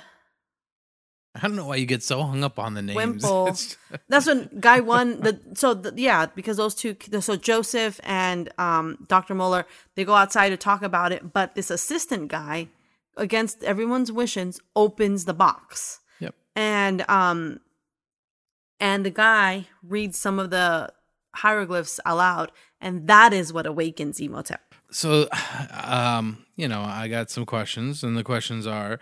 I don't know why you get so hung up on the names. Whemple. That's when guy one the so the, yeah because those two so Joseph and um Dr. Muller they go outside to talk about it but this assistant guy against everyone's wishes opens the box Yep. and um and the guy reads some of the hieroglyphs aloud and that is what awakens Imhotep so, um, you know, I got some questions, and the questions are: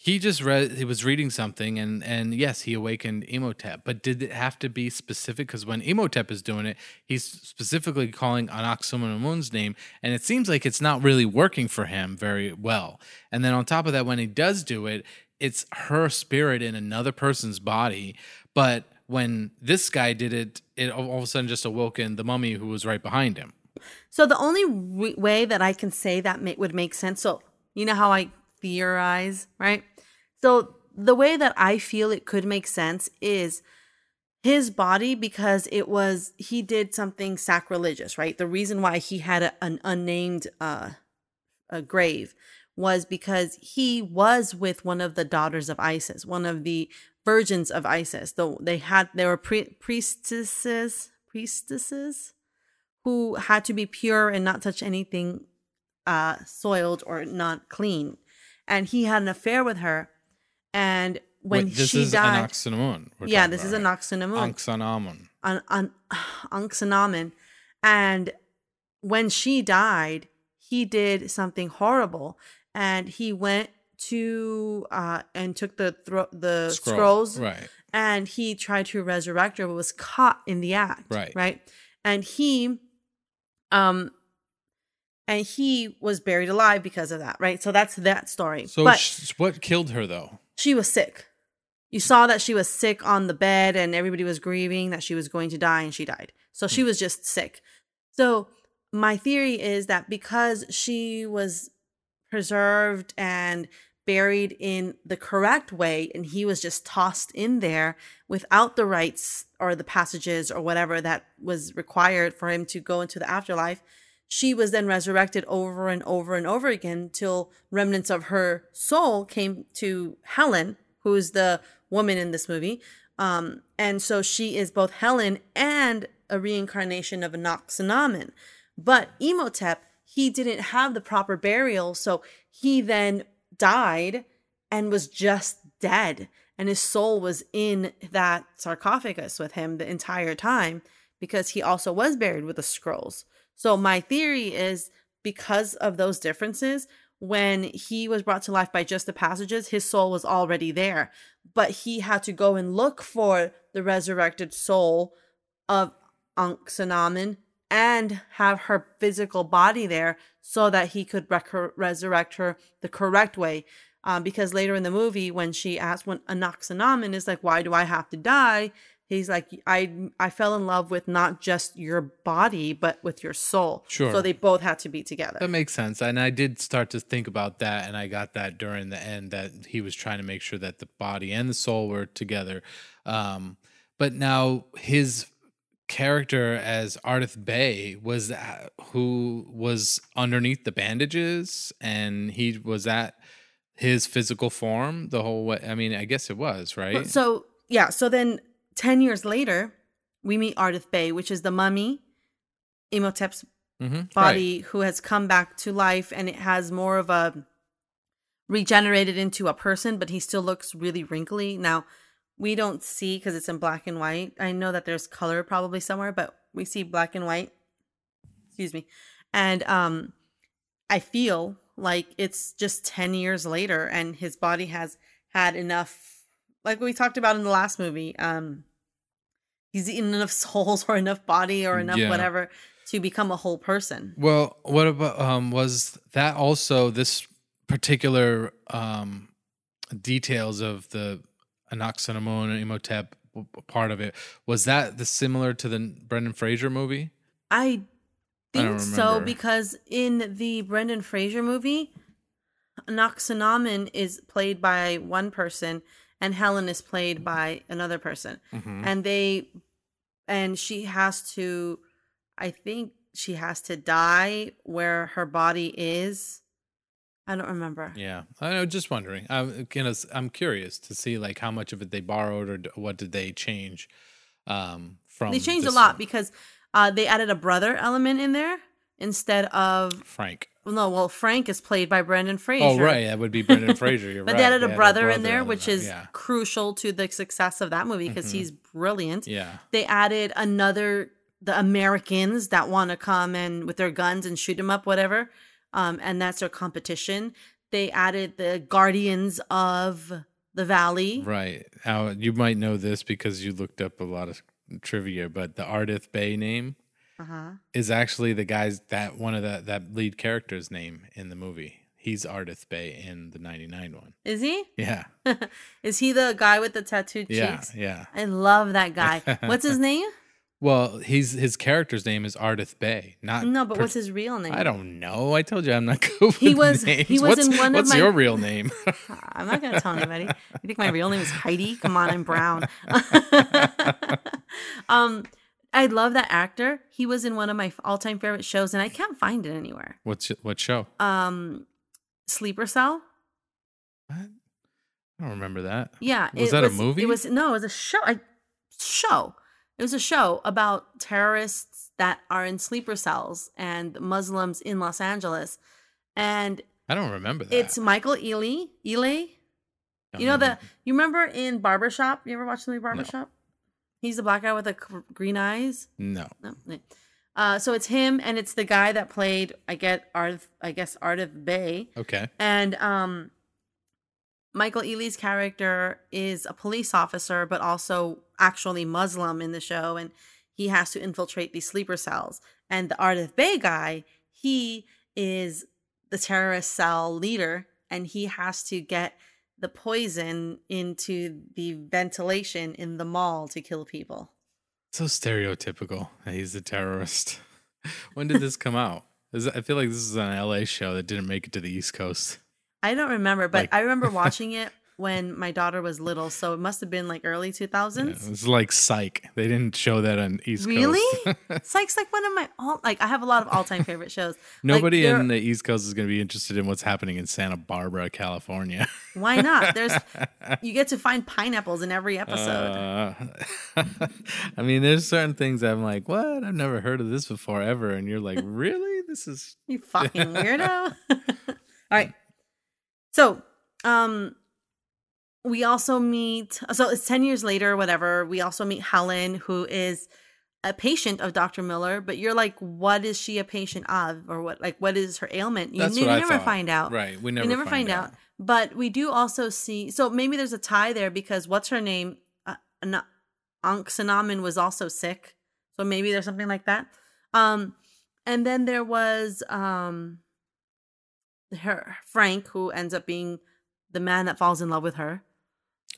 He just read, he was reading something, and and yes, he awakened Imhotep, but did it have to be specific? Because when Imhotep is doing it, he's specifically calling Anaxumamun's name, and it seems like it's not really working for him very well. And then on top of that, when he does do it, it's her spirit in another person's body, but when this guy did it, it all of a sudden just awoken the mummy who was right behind him. So the only w- way that I can say that would make sense. So you know how I theorize, right? So the way that I feel it could make sense is his body because it was he did something sacrilegious, right? The reason why he had a, an unnamed uh a grave was because he was with one of the daughters of Isis, one of the virgins of Isis. Though they had they were priestesses, priestesses who had to be pure and not touch anything uh soiled or not clean. And he had an affair with her. And when Wait, this she is died, Anaxinamun. yeah, this is about, an right? Oxanamun Anxanamun. And when she died, he did something horrible, and he went to uh and took the thro- the Scroll. scrolls Right. and he tried to resurrect her but was caught in the act Right. right and he um and he was buried alive because of that, right? So that's that story. So but sh- what killed her though? she was sick. You saw that she was sick on the bed and everybody was grieving that she was going to die and she died. So she hmm. was just sick. So my theory is that because she was preserved and buried in the correct way and he was just tossed in there without the rites or the passages or whatever that was required for him to go into the afterlife she was then resurrected over and over and over again till remnants of her soul came to Helen, who's the woman in this movie. Um, and so she is both Helen and a reincarnation of Enoxanamen. But Imhotep, he didn't have the proper burial, so he then died and was just dead. And his soul was in that sarcophagus with him the entire time because he also was buried with the scrolls. So my theory is because of those differences, when he was brought to life by just the passages, his soul was already there. But he had to go and look for the resurrected soul of Ankhsenamen and have her physical body there so that he could rec- resurrect her the correct way. Um, because later in the movie, when she asked, when Anaxanamen is like, "Why do I have to die?" He's like, "I I fell in love with not just your body, but with your soul." Sure. So they both had to be together. That makes sense. And I did start to think about that and I got that during the end that he was trying to make sure that the body and the soul were together. Um, but now his character as Ardith Bey was that who was underneath the bandages and he was at his physical form the whole way. I mean, I guess it was, right? So yeah, so then ten years later, we meet Ardith Bey, which is the mummy, Imhotep's mm-hmm. body who has come back to life and it has more of a regenerated into a person but he still looks really wrinkly. Now we don't see because it's in black and white. I know that there's color probably somewhere but we see black and white. Excuse me. And um i feel like it's just 10 years later and his body has had enough like we talked about in the last movie um he's eaten enough souls or enough body or enough Yeah. whatever to become a whole person Well, what about um was that also this particular um details of the Anaxenamon and Imhotep part of it was that the similar to the Brendan Fraser movie? I I think don't so because in the Brendan Fraser movie, Noxanamen is played by one person and Helen is played by another person. Mhm. And they and she has to I think she has to die where her body is. I don't remember. Yeah, I was just wondering. I'm you know, I'm curious to see like how much of it they borrowed or what did they change um from They changed a lot one. because uh, they added a brother element in there instead of Frank. No. Well, Frank is played by Brendan Fraser. Oh right, that would be Brendan Fraser. You're But right. they added a brother, in there, which that, is yeah, crucial to the success of that movie because Mhm. he's brilliant. yeah. They added another, the Americans that want to come and with their guns and shoot him up, whatever. Um, and that's their competition. They added the Guardians of the Valley. Right. Now you might know this because you looked up a lot of trivia, but the Ardith Bey name Uh-huh. is actually the guy's that one of the that lead character's name in the movie. He's Ardith Bey in the '99 one. Is he? Yeah. Is he the guy with the tattooed Yeah. cheeks? Yeah. I love that guy. What's his name? Well, he's his character's name is Ardith Bey. Not No, but per- what's his real name? I don't know. I told you I'm not good with He was- he names. was what's, in one of what's my- your real name? I'm not gonna tell anybody. You think my real name is Heidi? Come on, I'm brown. um, I love that actor. He was in one of my all-time favorite shows, and I can't find it anywhere. What's what show? Um, Sleeper Cell. What? I don't remember that. Yeah, Was that a movie? It was no, it was a show. A show. It was a show about terrorists that are in sleeper cells and Muslims in Los Angeles, and I don't remember that. it's Michael Ealy. Ealy. You know the you remember in Barbershop? You ever watch the movie Barbershop? He's the black guy with the green eyes. No. No. Uh, so it's him, and it's the guy that played I get Art. I guess Ardith Bey, Okay. and um, Michael Ealy's character is a police officer, but also actually Muslim in the show, and he has to infiltrate these sleeper cells. And the Ardith Bey guy, he is the terrorist cell leader and he has to get the poison into the ventilation in the mall to kill people. So stereotypical he's a terrorist. when did this come out? Is I feel like this is an LA show that didn't make it to the East Coast. I don't remember, but Like- I remember watching it when my daughter was little, so it must have been like early 2000s. Yeah, it's like Psych. They didn't show that on East Really? Coast. Really? Psych's like one of my all like I have a lot of all-time favorite shows. Nobody there- in the East Coast is going to be interested in what's happening in Santa Barbara, California. Why not? There's you get to find pineapples in every episode. Uh, I mean, there's certain things I'm like, what? I've never heard of this before ever. And you're like, really? This is You fucking weirdo. All right. So, um, we also meet, so it's 10 years later, whatever. We also meet Helen, who is a patient of Dr. Miller, but you're like, what is she a patient of? Or what, like, what is her ailment? You, That's you what I never thought. find out. right. We never, we never find, out. But we do also see, so maybe there's a tie there because what's her name? Uh, An- was also sick. So maybe there's something like that. Um, and then there was um her Frank, who ends up being the man that falls in love with her.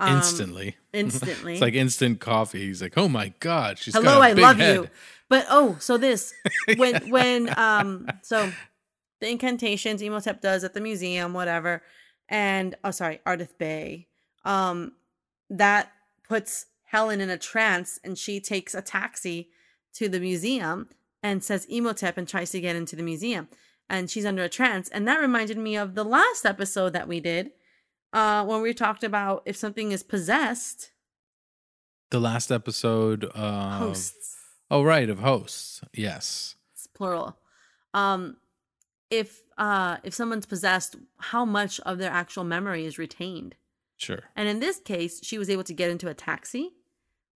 Um, Instantly. Instantly. It's like instant coffee. He's like, oh my God. She's Hello, I love head. you. But oh, so this when when um so the incantations Imhotep does at the museum, whatever, and oh sorry, Ardith Bey, um, that puts Helen in a trance, and she takes a taxi to the museum and says Imhotep and tries to get into the museum, and she's under a trance, and that reminded me of the last episode that we did, uh, when we talked about if something is possessed, The last episode. Of, hosts. Oh, right. Of hosts. Yes. it's plural um if uh if someone's possessed how much of their actual memory is retained Sure. and in this case she was able to get into a taxi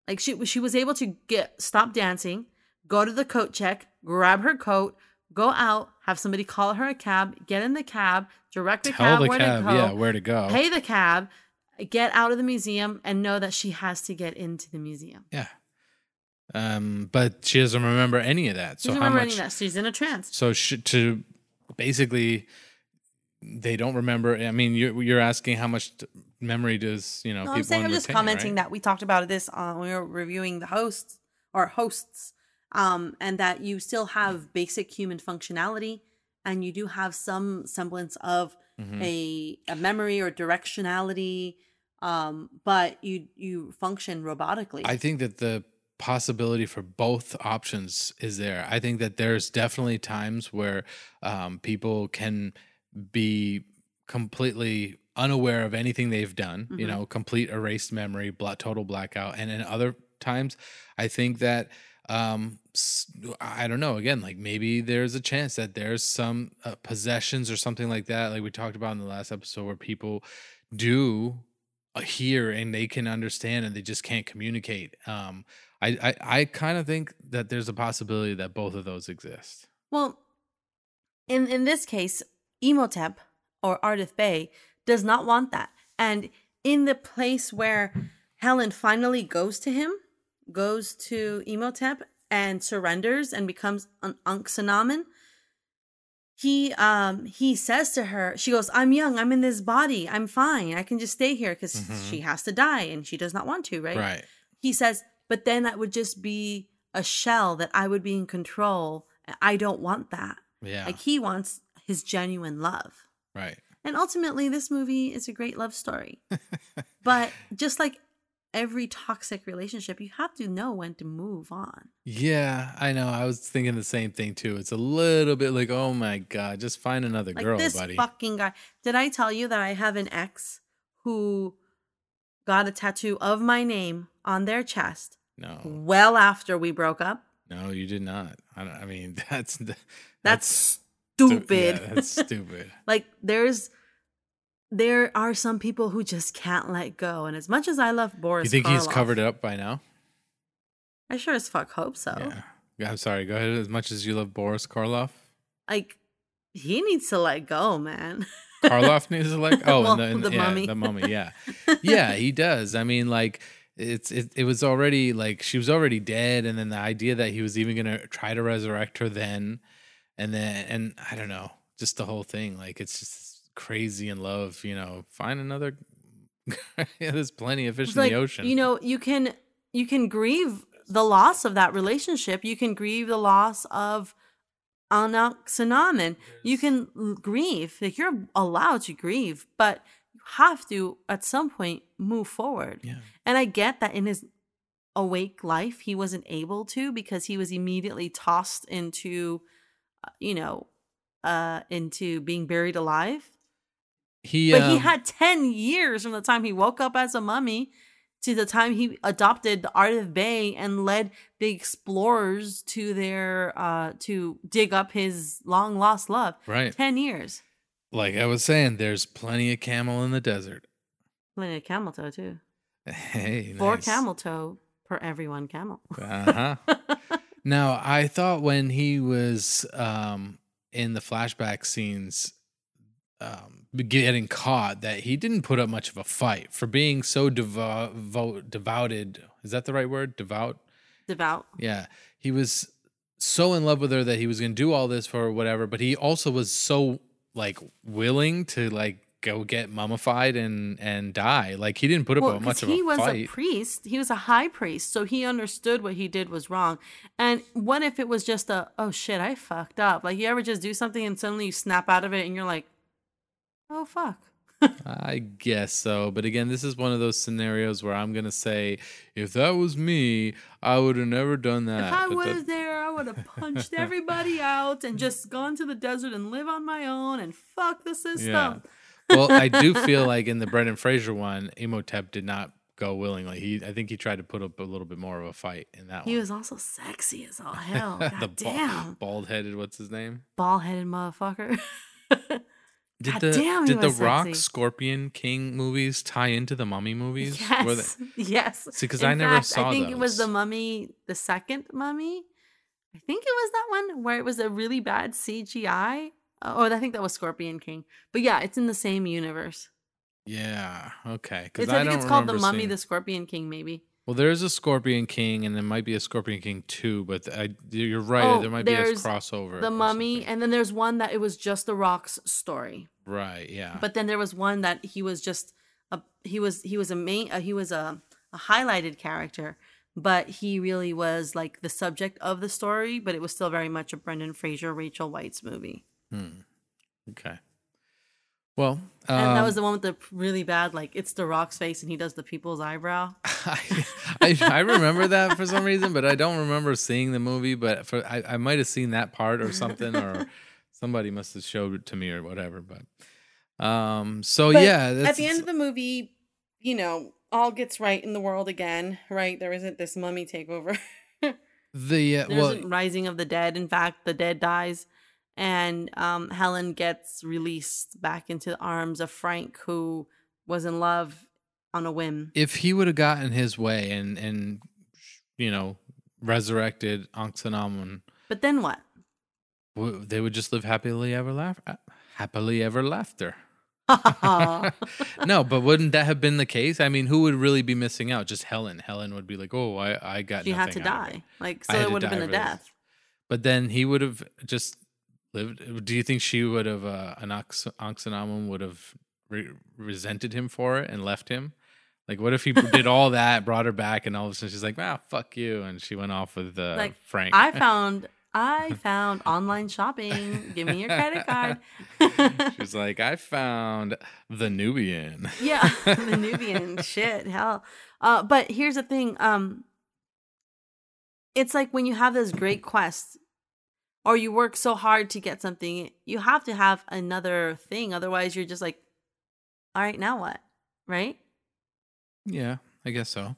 like she she was able to get stop dancing go to the coat check grab her coat go out have somebody call her a cab get in the cab direct the Tell cab the where cab, to go yeah, where to go. pay the cab get out of the museum and know that she has to get into the museum Yeah. Um, but she doesn't remember any of that. she So doesn't how remember much? any of that she's in a trance So sh- to basically, they don't remember. I mean, you're you're asking how much t- memory does you know No, people I'm saying I'm just retain, commenting right? that we talked about this uh, when we were reviewing the hosts or hosts, um, and that you still have basic human functionality, and you do have some semblance of Mhm. a a memory or directionality, um, but you you function robotically. I think that the possibility for both options is there. I think that there's definitely times where um, people can be completely unaware of anything they've done, you Mhm. know, complete erased memory, total blackout. And in other times, I think that um i don't know again like maybe there's a chance that there's some uh, possessions or something like that like we talked about in the last episode where people do uh, hear and they can understand and they just can't communicate um i i, I kind of think that there's a possibility that both of those exist Well, in in this case, Imhotep or Ardith Bey does not want that. And in the place where Helen finally goes to him, goes to Imhotep and surrenders and becomes an Unxanaman, he um he says to her, she goes, "I'm young. I'm in this body. I'm fine. I can just stay here because Mhm. she has to die and she does not want to, right?" right He says, but then that would just be a shell that I would be in control. I don't want that. yeah Like he wants his genuine love. right And ultimately, this movie is a great love story. but just like every toxic relationship, you have to know when to move on. yeah i know i was thinking the same thing too it's a little bit like oh my god just find another Like girl this buddy fucking guy. Did I tell you that I have an ex who got a tattoo of my name on their chest no well after we broke up? no you did not i, don't, I mean that's That's, stu- stupid. yeah, that's stupid like there's there are some people who just can't let go and as much as i love boris you think he's covered it up by now i sure as fuck hope so Yeah. Yeah, I'm sorry. Go ahead. As much as you love Boris Karloff, like he needs to let go man Karloff needs to like. Oh, Well, and the, the yeah, mummy. the mummy. Yeah, yeah, he does. I mean, like it's it, it was already like she was already dead, and then the idea that he was even gonna try to resurrect her then, and then and I don't know, just the whole thing. Like it's just crazy in love. You know, find another. There's plenty of fish It's in like the ocean. you know you can you can grieve the loss of that relationship you can grieve the loss of Anaxanamen. You can grieve. Like you're allowed to grieve, but you have to at some point move forward. yeah. And I get that in his awake life he wasn't able to because he was immediately tossed into uh, you know uh into being buried alive. He. But he um, had 10 years from the time he woke up as a mummy to the time he adopted the Ardith Bey and led the explorers to their uh to dig up his long lost love. right. 10 years. Like I was saying, there's plenty of camel in the desert. Plenty of camel toe too. Hey, Four nice. camel toe per every one camel. Uh huh. Now, I thought when he was um, in the flashback scenes, um, getting caught, that he didn't put up much of a fight for being so devo- vo- devoted. Is that the right word? Devout. Devout. Yeah, he was so in love with her that he was going to do all this for whatever. But he also was so like willing to like go get mummified and and die. Like he didn't put up Well, much of a of he was fight. a priest. He was a high priest, so he understood what he did was wrong. And what if it was just a oh shit, I fucked up? Like you ever just do something and suddenly you snap out of it and you're like, oh fuck. I guess so. But again, this is one of those scenarios where I'm going to say, if that was me, I would have never done that. If I But that- was there, I would have punched everybody out and just gone to the desert and live on my own and fuck the system. Yeah. well, I do feel like in the Brendan Fraser one, Imhotep did not go willingly. He, I think he tried to put up a little bit more of a fight in that one. He one. was also sexy as all hell. the damn. bald headed, what's his name? Ball headed motherfucker. Did God the damn, did the was Rock sexy. Scorpion King movies tie into the Mummy movies? Yes. Yes. See, because I never fact, saw I think it was the mummy, the second mummy. I think it was that one where it was a really bad CGI. Oh, oh, I think that was Scorpion King. But yeah, it's in the same universe. Yeah. Okay. Because I, I think it's called the Mummy, seeing- the Scorpion King, maybe. Well, there's a Scorpion King, and there might be a Scorpion King two, but I, you're right. Oh, there might be a crossover. The Mummy, something. and then there's one that it was just the Rock's story. right? Yeah. But then there was one that he was just a he was he was a main uh, he was a, a highlighted character, but he really was like the subject of the story. But it was still very much a Brendan Fraser, Rachel Weisz's movie, Hmm. Okay. Well, and that um, was the one with the really bad like it's the Rock's face and he does the people's eyebrow. I, I I remember that for some reason, but I don't remember seeing the movie. But for I, I might have seen that part or something, or somebody must have showed it to me or whatever. But um, so But yeah, that's, At the end of the movie, you know, all gets right in the world again, right? There isn't this mummy takeover. the uh, There well, isn't rising of the dead. In fact, the dead dies, and um, Helen gets released back into the arms of Frank, who was in love on a whim. if he would have gotten his way and and you know resurrected Anxanamun, But then what? w- they would just live happily ever after. Happily ever after. no, but wouldn't that have been the case? I mean, who would really be missing out? Just Helen. Helen would be like, "Oh, I, I got." she had to die. Like so, it would have been a for this. death. But then he would have just lived. Do you think she would have, uh, an Ox- would have re- resented him for it and left him? Like, what if he did all that, brought her back, and all of a sudden she's like, "Wow, fuck you," and she went off with uh, Like, Frank. I found I found online shopping. Give me your credit card. she's like, "I found the Nubian." yeah, the Nubian shit, hell. Uh, but here's the thing. Um, it's like when you have this great quest, or you work so hard to get something, you have to have another thing. Otherwise, you're just like, all right, now what? Right? Yeah, I guess so.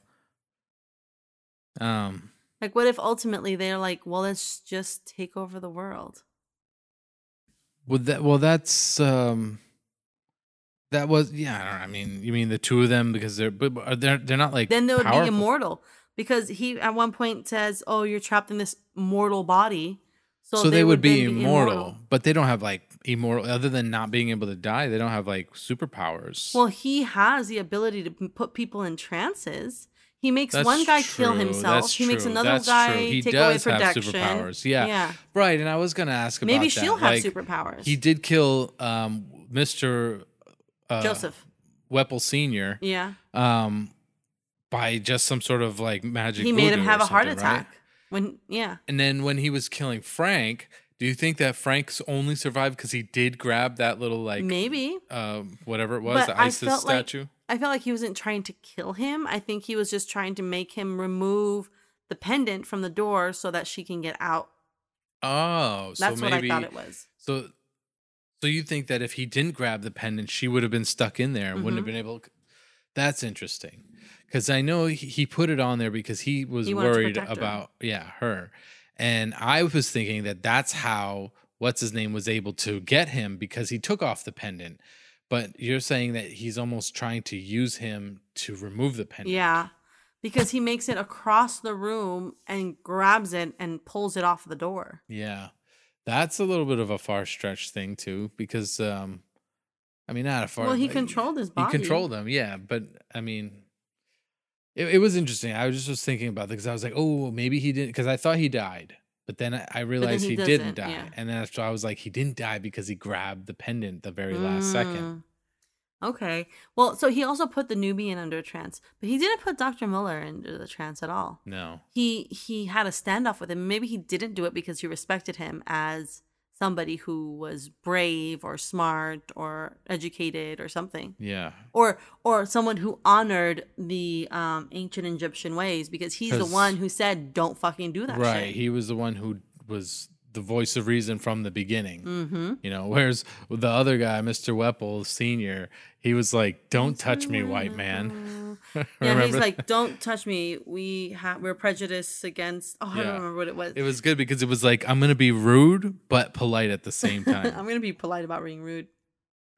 Um, Like, what if ultimately they're like, well, let's just take over the world? would that? Well, that's um, that was yeah. I, don't know, I mean, you mean the two of them because they're but are they're they're not like Then they would be immortal because he at one point says, "Oh, you're trapped in this mortal body." So, they, would, be, then immortal, but they don't have like immortal. Other than not being able to die, they don't have like superpowers. Well, he has the ability to put people in trances. He makes That's one guy kill himself. that's He makes another that's guy true. He take away does have superpowers, yeah. Yeah. Right, and I was gonna ask about Maybe she'll have like, superpowers. He did kill um, Mr. Uh, Joseph. Whemple Senior Yeah. um, by just some sort of like magic. He made him have a heart attack. right? When yeah. And then when he was killing Frank, do you think that Frank's only survived because he did grab that little like Maybe. um, whatever it was, But the I ISIS felt like- statue? I felt like he wasn't trying to kill him. I think he was just trying to make him remove the pendant from the door so that she can get out. oh, so That's what I maybe thought it was. so. So you think that if he didn't grab the pendant, she would have been stuck in there and wouldn't have Mhm. been able. To, That's interesting, because I know he, he put it on there because he was He worried about yeah her, and I was thinking that that's how what's his name was able to get him because he took off the pendant. But you're saying that he's almost trying to use him to remove the pendant. Yeah. Because he makes it across the room and grabs it and pulls it off the door. Yeah. That's a little bit of a far stretch thing too, because um I mean not a far well, he like, controlled his he body. controlled them, yeah. But I mean it, it was interesting. I was just was thinking about it because I was like, oh, maybe he didn't because I thought he died. But then I, I realized he he, didn't die. yeah. And then after I was like, he didn't die because he grabbed the pendant the very last second. Mm. Okay. Well, so he also put the Nubian under a trance, but he didn't put Dr. Muller under the trance at all. No. He he had a standoff with him. Maybe he didn't do it because he respected him as somebody who was brave or smart or educated or something. Yeah. Or or someone who honored the um, ancient Egyptian ways because he's the one who said don't fucking do that Right. shit. He was the one who was the voice of reason from the beginning. mm-hmm. You know, whereas the other guy, Mr. Whemple Senior, he was like, "Don't touch me, white man." Yeah, he's like, "Don't touch me. We have we're prejudiced against." Oh, I Yeah. don't remember what it was. it was good because it was like, "I'm gonna be rude but polite at the same time." I'm gonna be polite about being rude.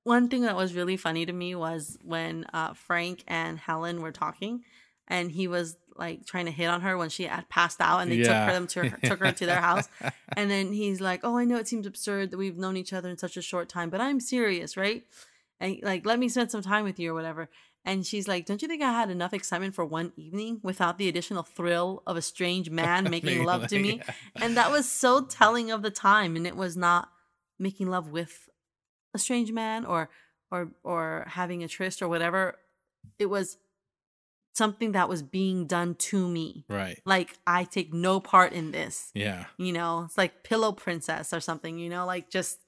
One thing that was really funny to me was when uh, Frank and Helen were talking, and he was like trying to hit on her when she had passed out, and they took her them to took her to their house, and then he's like, "Oh, I know it seems absurd that we've known each other in such a short time, but I'm serious, right? And like, let me spend some time with you or whatever." And she's like, "Don't you think I had enough excitement for one evening without the additional thrill of a strange man making love to me?" Yeah. And that was so telling of the time, and it was not making love with a strange man or or or having a tryst or whatever. It was something that was being done to me. Right. Like I take no part in this. Yeah. You know, it's like Pillow Princess or something, you know, like just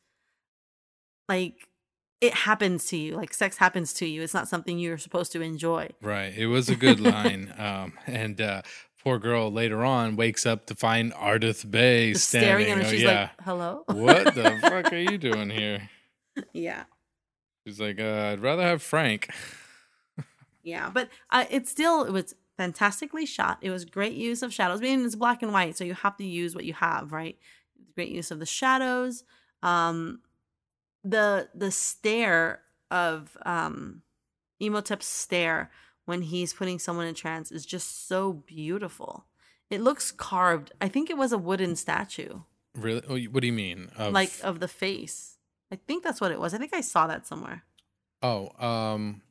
like it happens to you. Like sex happens to you. It's not something you're supposed to enjoy. Right. It was a good line. Um, and uh, poor girl later on wakes up to find Ardith Bey Just standing. staring at her, Oh, she's yeah. like, "Hello." what the fuck are you doing here? yeah. She's like, uh, I'd rather have Frank. Yeah, but uh, it's still it was fantastically shot. It was great use of shadows. I mean, it's black and white, so you have to use what you have, right? Great use of the shadows. Um, the the stare of um, Imhotep's stare when he's putting someone in trance is just so beautiful. It looks carved. I think it was a wooden statue, Really? Oh, What do you mean? Of, like of the face. I think that's what it was. I think I saw that somewhere. Oh, um,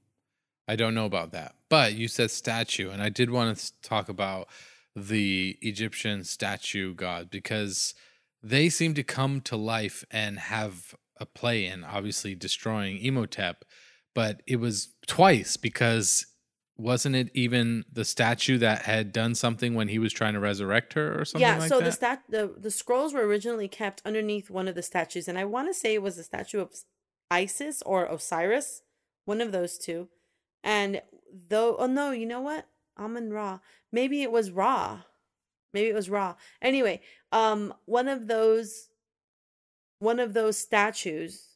I don't know about that. But you said statue, and I did want to talk about the Egyptian statue god because they seem to come to life and have a play in obviously destroying Imhotep, but it was twice because wasn't it even the statue that had done something when he was trying to resurrect her or something yeah like so that? the stat the, the scrolls were originally kept underneath one of the statues and i want to say it was the statue of isis or osiris one of those two and though oh no you know what amun ra maybe it was ra maybe it was ra anyway um one of those one of those statues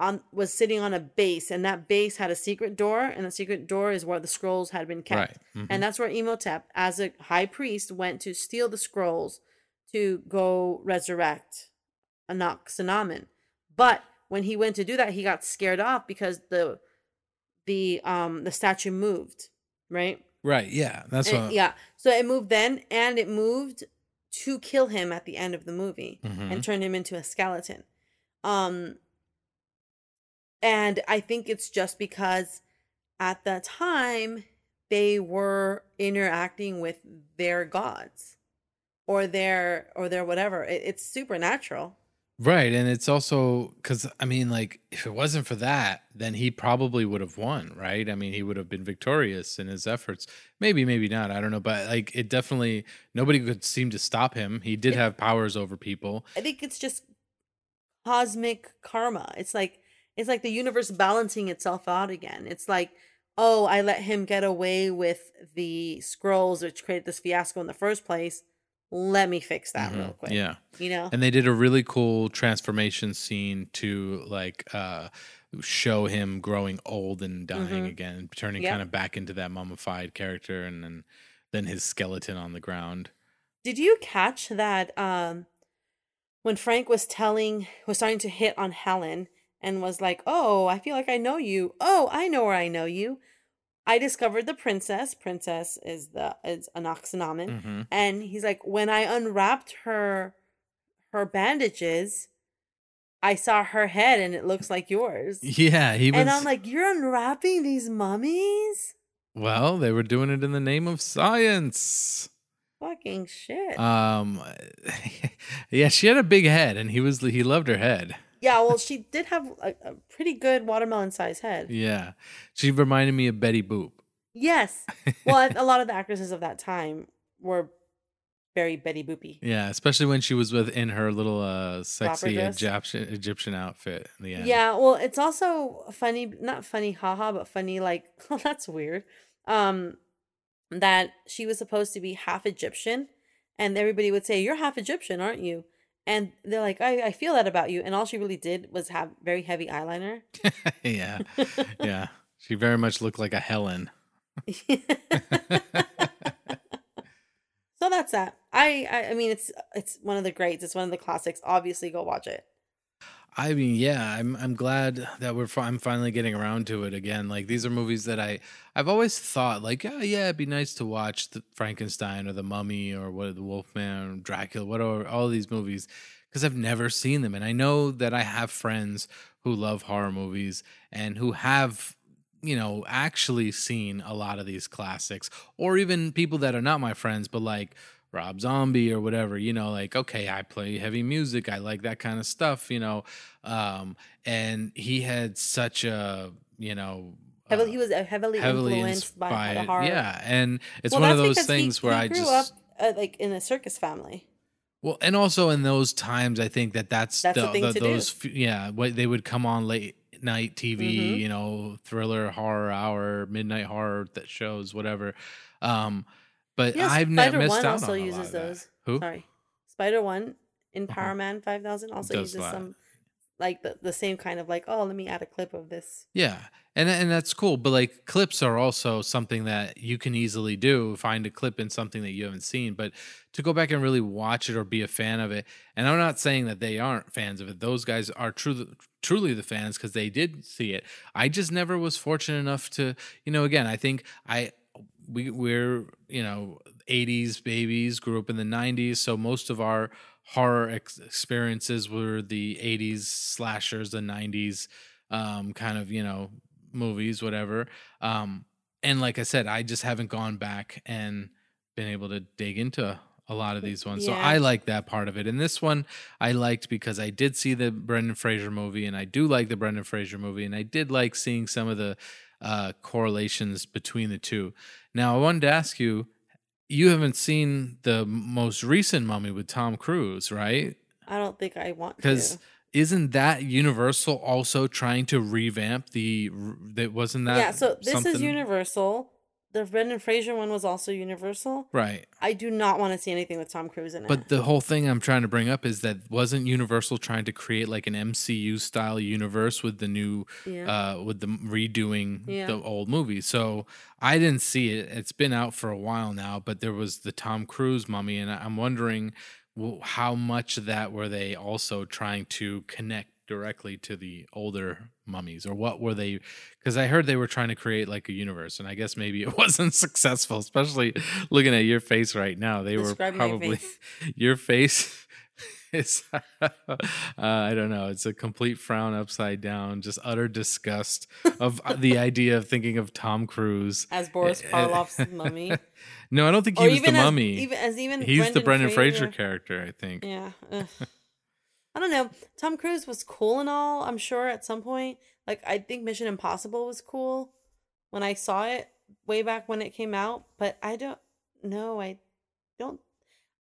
on was sitting on a base and that base had a secret door and the secret door is where the scrolls had been kept right. mhm. and that's where Imhotep, as a high priest, went to steal the scrolls to go resurrect Anaxanamen. But when he went to do that, he got scared off because the the um the statue moved, right? right. Yeah. That's And- what. yeah. So it moved then and it moved to kill him at the end of the movie Mhm. and turn him into a skeleton. Um and I think it's just because at the time they were interacting with their gods or their or their whatever. It, it's supernatural. Right. And it's also because, I mean, like, if it wasn't for that, then he probably would have won, right? I mean, he would have been victorious in his efforts. Maybe, maybe not. I don't know. But, like, it definitely, nobody could seem to stop him. He did have powers over people. I think it's just cosmic karma. It's like it's like the universe balancing itself out again. It's like, oh, I let him get away with the scrolls which created this fiasco in the first place. Let me fix that real Mhm. quick. Yeah. You know? And they did a really cool transformation scene to, like, uh, show him growing old and dying Mhm. again, turning Yep. kind of back into that mummified character and then, then his skeleton on the ground. Did you catch that um when Frank was telling was starting to hit on Helen and was like, "Oh, I feel like I know you. Oh, I know where I know you. I discovered the princess. Princess is the is an oxynomen." hmm And he's like, "When I unwrapped her her bandages, I saw her head and it looks like yours." Yeah. He was. And I'm like, "You're unwrapping these mummies? Well, they were doing it in the name of science. Fucking shit." Um, yeah, she had a big head, and he was he loved her head. Yeah, well, she did have a, a pretty good watermelon sized head. Yeah, she reminded me of Betty Boop. Yes. Well, a lot of the actresses of that time were very Betty Boopy. Yeah, especially when she was within her little uh sexy? Egyptian Egyptian outfit in the end. Yeah, well, it's also funny, not funny, haha, but funny, like, oh, that's weird. Um, that she was supposed to be half Egyptian, and everybody would say, You're half Egyptian, aren't you? And they're like, I, I feel that about you. And all she really did was have very heavy eyeliner. yeah, yeah. She very much looked like a Helen. so that's that. I, I I mean it's it's one of the greats. It's one of the classics. Obviously go watch it. I mean, yeah, I'm I'm glad that we're I'm finally getting around to it again. Like these are movies that I I've always thought like, oh yeah, it'd be nice to watch the Frankenstein or the Mummy or what the Wolfman or Dracula, whatever, all these movies because I've never seen them, and I know that I have friends who love horror movies and who have you know actually seen a lot of these classics, or even people that are not my friends, but like Rob Zombie or whatever, you know, like, okay, I play heavy music. I like that kind of stuff, you know. Um, and he had such a, you know, Heavily, uh, he was uh, heavily, heavily influenced by, by the horror. Yeah. And it's Well, one of those because he- things where he I grew just, up uh, like in a circus family. well, and also in those times, I think that that's, That's the the, thing the- to do. those, f- yeah, what they would come on late night TV, Mhm. you know, thriller, horror hour, midnight horror that shows, whatever. Um, but Yes, I've never Spider missed One out also on a uses those. Who? Sorry, Spider One in Uh-huh. Powerman Five Thousand also Does uses that. some like the, the same kind of like oh let me add a clip of this. Yeah. And and that's cool, but like clips are also something that you can easily do, find a clip in something that you haven't seen, but to go back and really watch it or be a fan of it. And I'm not saying that they aren't fans of it. Those guys are truly truly the fans cuz they did see it. I just never was fortunate enough to, you know, again, I think I we we're, you know, 80s babies, grew up in the 90s, so most of our horror ex- experiences were the 80s slashers, the 90s um kind of, you know, movies, whatever. Um, and like I said, I just haven't gone back and been able to dig into a lot of these ones. So I like that part of it. And this one I liked because I did see the Brendan Fraser movie and I do like the Brendan Fraser movie and I did like seeing some of the uh correlations between the two. Now I wanted to ask you, you haven't seen the most recent mummy with Tom Cruise, right? I don't think I want Because isn't that Universal also trying to revamp the? That wasn't that? yeah, so this is Universal. The Brendan Fraser one was also Universal. right? I do not want to see anything with Tom Cruise in it. But the whole thing I'm trying to bring up is that wasn't Universal trying to create like an MCU style universe with the new, yeah. uh, with the redoing Yeah. the old movie. So I didn't see it. It's been out for a while now, but there was the Tom Cruise mummy, and I'm wondering how much of that were they also trying to connect directly to the older mummies or what were they because i heard they were trying to create like a universe and i guess maybe it wasn't successful especially looking at your face right now they Describe were probably face. your face it's uh, I don't know. It's a complete frown upside down, just utter disgust of uh, the idea of thinking of Tom Cruise as Boris Eh, eh, Karloff's mummy, No, I don't think he or was the as, mummy. even as even He's the Brendan Fraser Fraser character, I think. Yeah. ugh. I don't know. Tom Cruise was cool and all, I'm sure at some point. Like I think Mission Impossible was cool when I saw it way back when it came out, but I don't know, I don't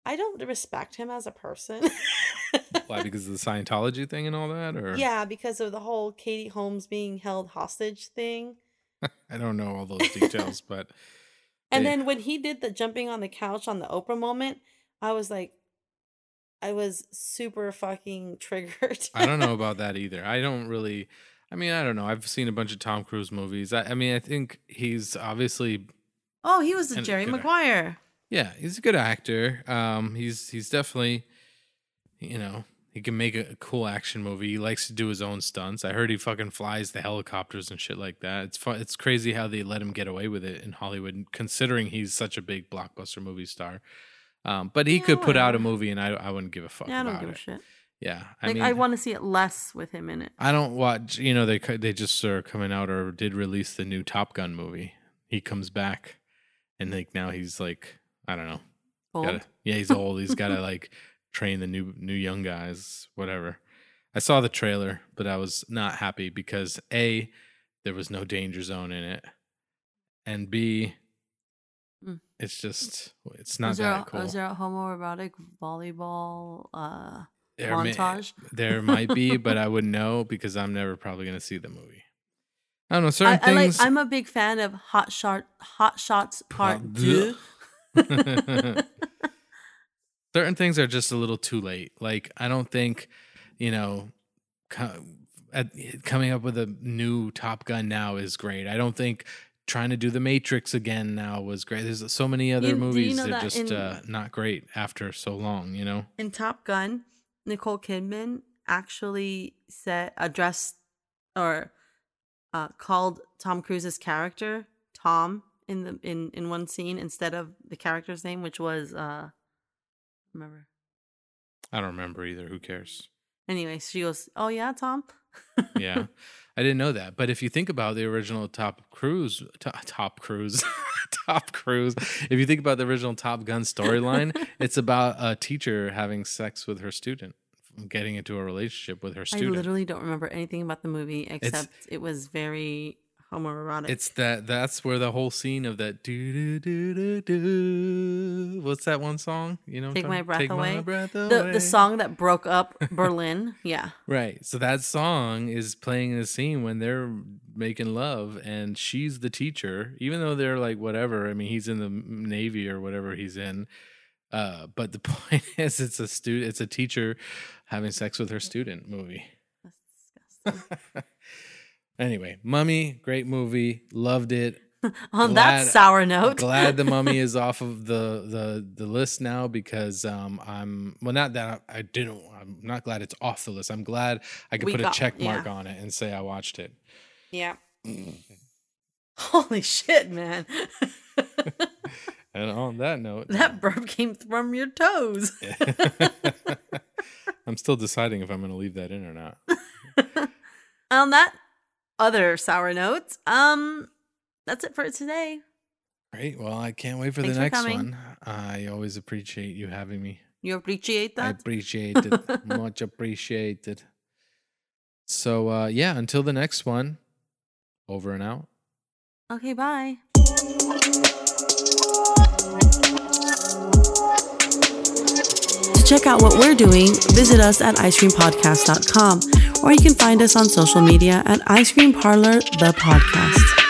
I don't respect him as a person. Why? Because of the Scientology thing and all that, or yeah, because of the whole Katie Holmes being held hostage thing. I don't know all those details, but And They- then when he did the jumping on the couch on the Oprah moment, I was like I was super fucking triggered. I don't know about that either. I don't really. I mean, I don't know. I've seen a bunch of Tom Cruise movies. I, I mean, I think he's obviously Oh, he was the Jerry good- Maguire. Yeah, he's a good actor. Um, he's he's definitely, you know, he can make a, cool action movie. He likes to do his own stunts. I heard he fucking flies the helicopters and shit like that. It's fun. It's crazy how they let him get away with it in Hollywood, considering he's such a big blockbuster movie star. Um, but he Yeah, could put out a movie, and I I wouldn't give a fuck Yeah, I don't give a shit. Yeah, I Like mean, I want to see it less with him in it. I don't watch. You know, they they just are coming out or did release the new Top Gun movie. He comes back, and like now he's like I don't know. Old. Gotta, yeah, he's old. He's got to like train the new new young guys, whatever. I saw the trailer, but I was not happy because a there was no danger zone in it, and b. it's just it's not is that a, cool. is there a homoerotic volleyball uh, There may- montage? there might be, but I wouldn't know because I'm never probably gonna see the movie. I don't know I, certain I like. things. I'm a big fan of Hot Shot, Hot Shots Part Part Two. certain things are just a little too late. Like I don't think, you know, co- at, coming up with a new Top Gun now is great. I don't think trying to do the Matrix again now was great. There's so many other You- do you movies know that are just in- uh, not great after so long. You know, in Top Gun, Nicole Kidman actually said addressed or uh, called Tom Cruise's character Tom in the in in one scene instead of the character's name, which was uh, remember. I don't remember either. Who cares? Anyway, she goes, "Oh yeah, Tom." Yeah, I didn't know that. But if you think about the original Top Cruise, to- Top Cruise, Top Cruise, if you think about the original Top Gun storyline, it's about a teacher having sex with her student, getting into a relationship with her student. I literally don't remember anything about the movie except it was very homoerotic. It's that that's where the whole scene of that do do do do do. What's that one song? You know, Take My Breath Take Away? My breath the away. the song that broke up Berlin. Yeah. Right. So that song is playing in a scene when they're making love and she's the teacher, even though they're like whatever. I mean, he's in the Navy or whatever he's in. Uh, but the point is it's a student it's a teacher having sex with her student movie. That's disgusting. anyway, Mummy, great movie. Loved it. On that sour note, Glad the mummy is off of the the the list now because um I'm well not that I, I didn't I'm not glad it's off the list. I'm glad I could We put got- a check mark yeah. on it and say I watched it. Yeah. Holy shit, man. And on that note, that burp came from your toes. I'm still deciding if I'm going to leave that in or not. On that other sour notes. um, that's it for today. Great. Well, I can't wait for Thanks the next coming. one. I always appreciate you having me. You appreciate that? I appreciate it. Much appreciated. So uh yeah, until the next one. Over and out. Okay, bye. To check out what we're doing, visit us at icecreampodcast.com or you can find us on social media at Ice Cream Parlor, the podcast.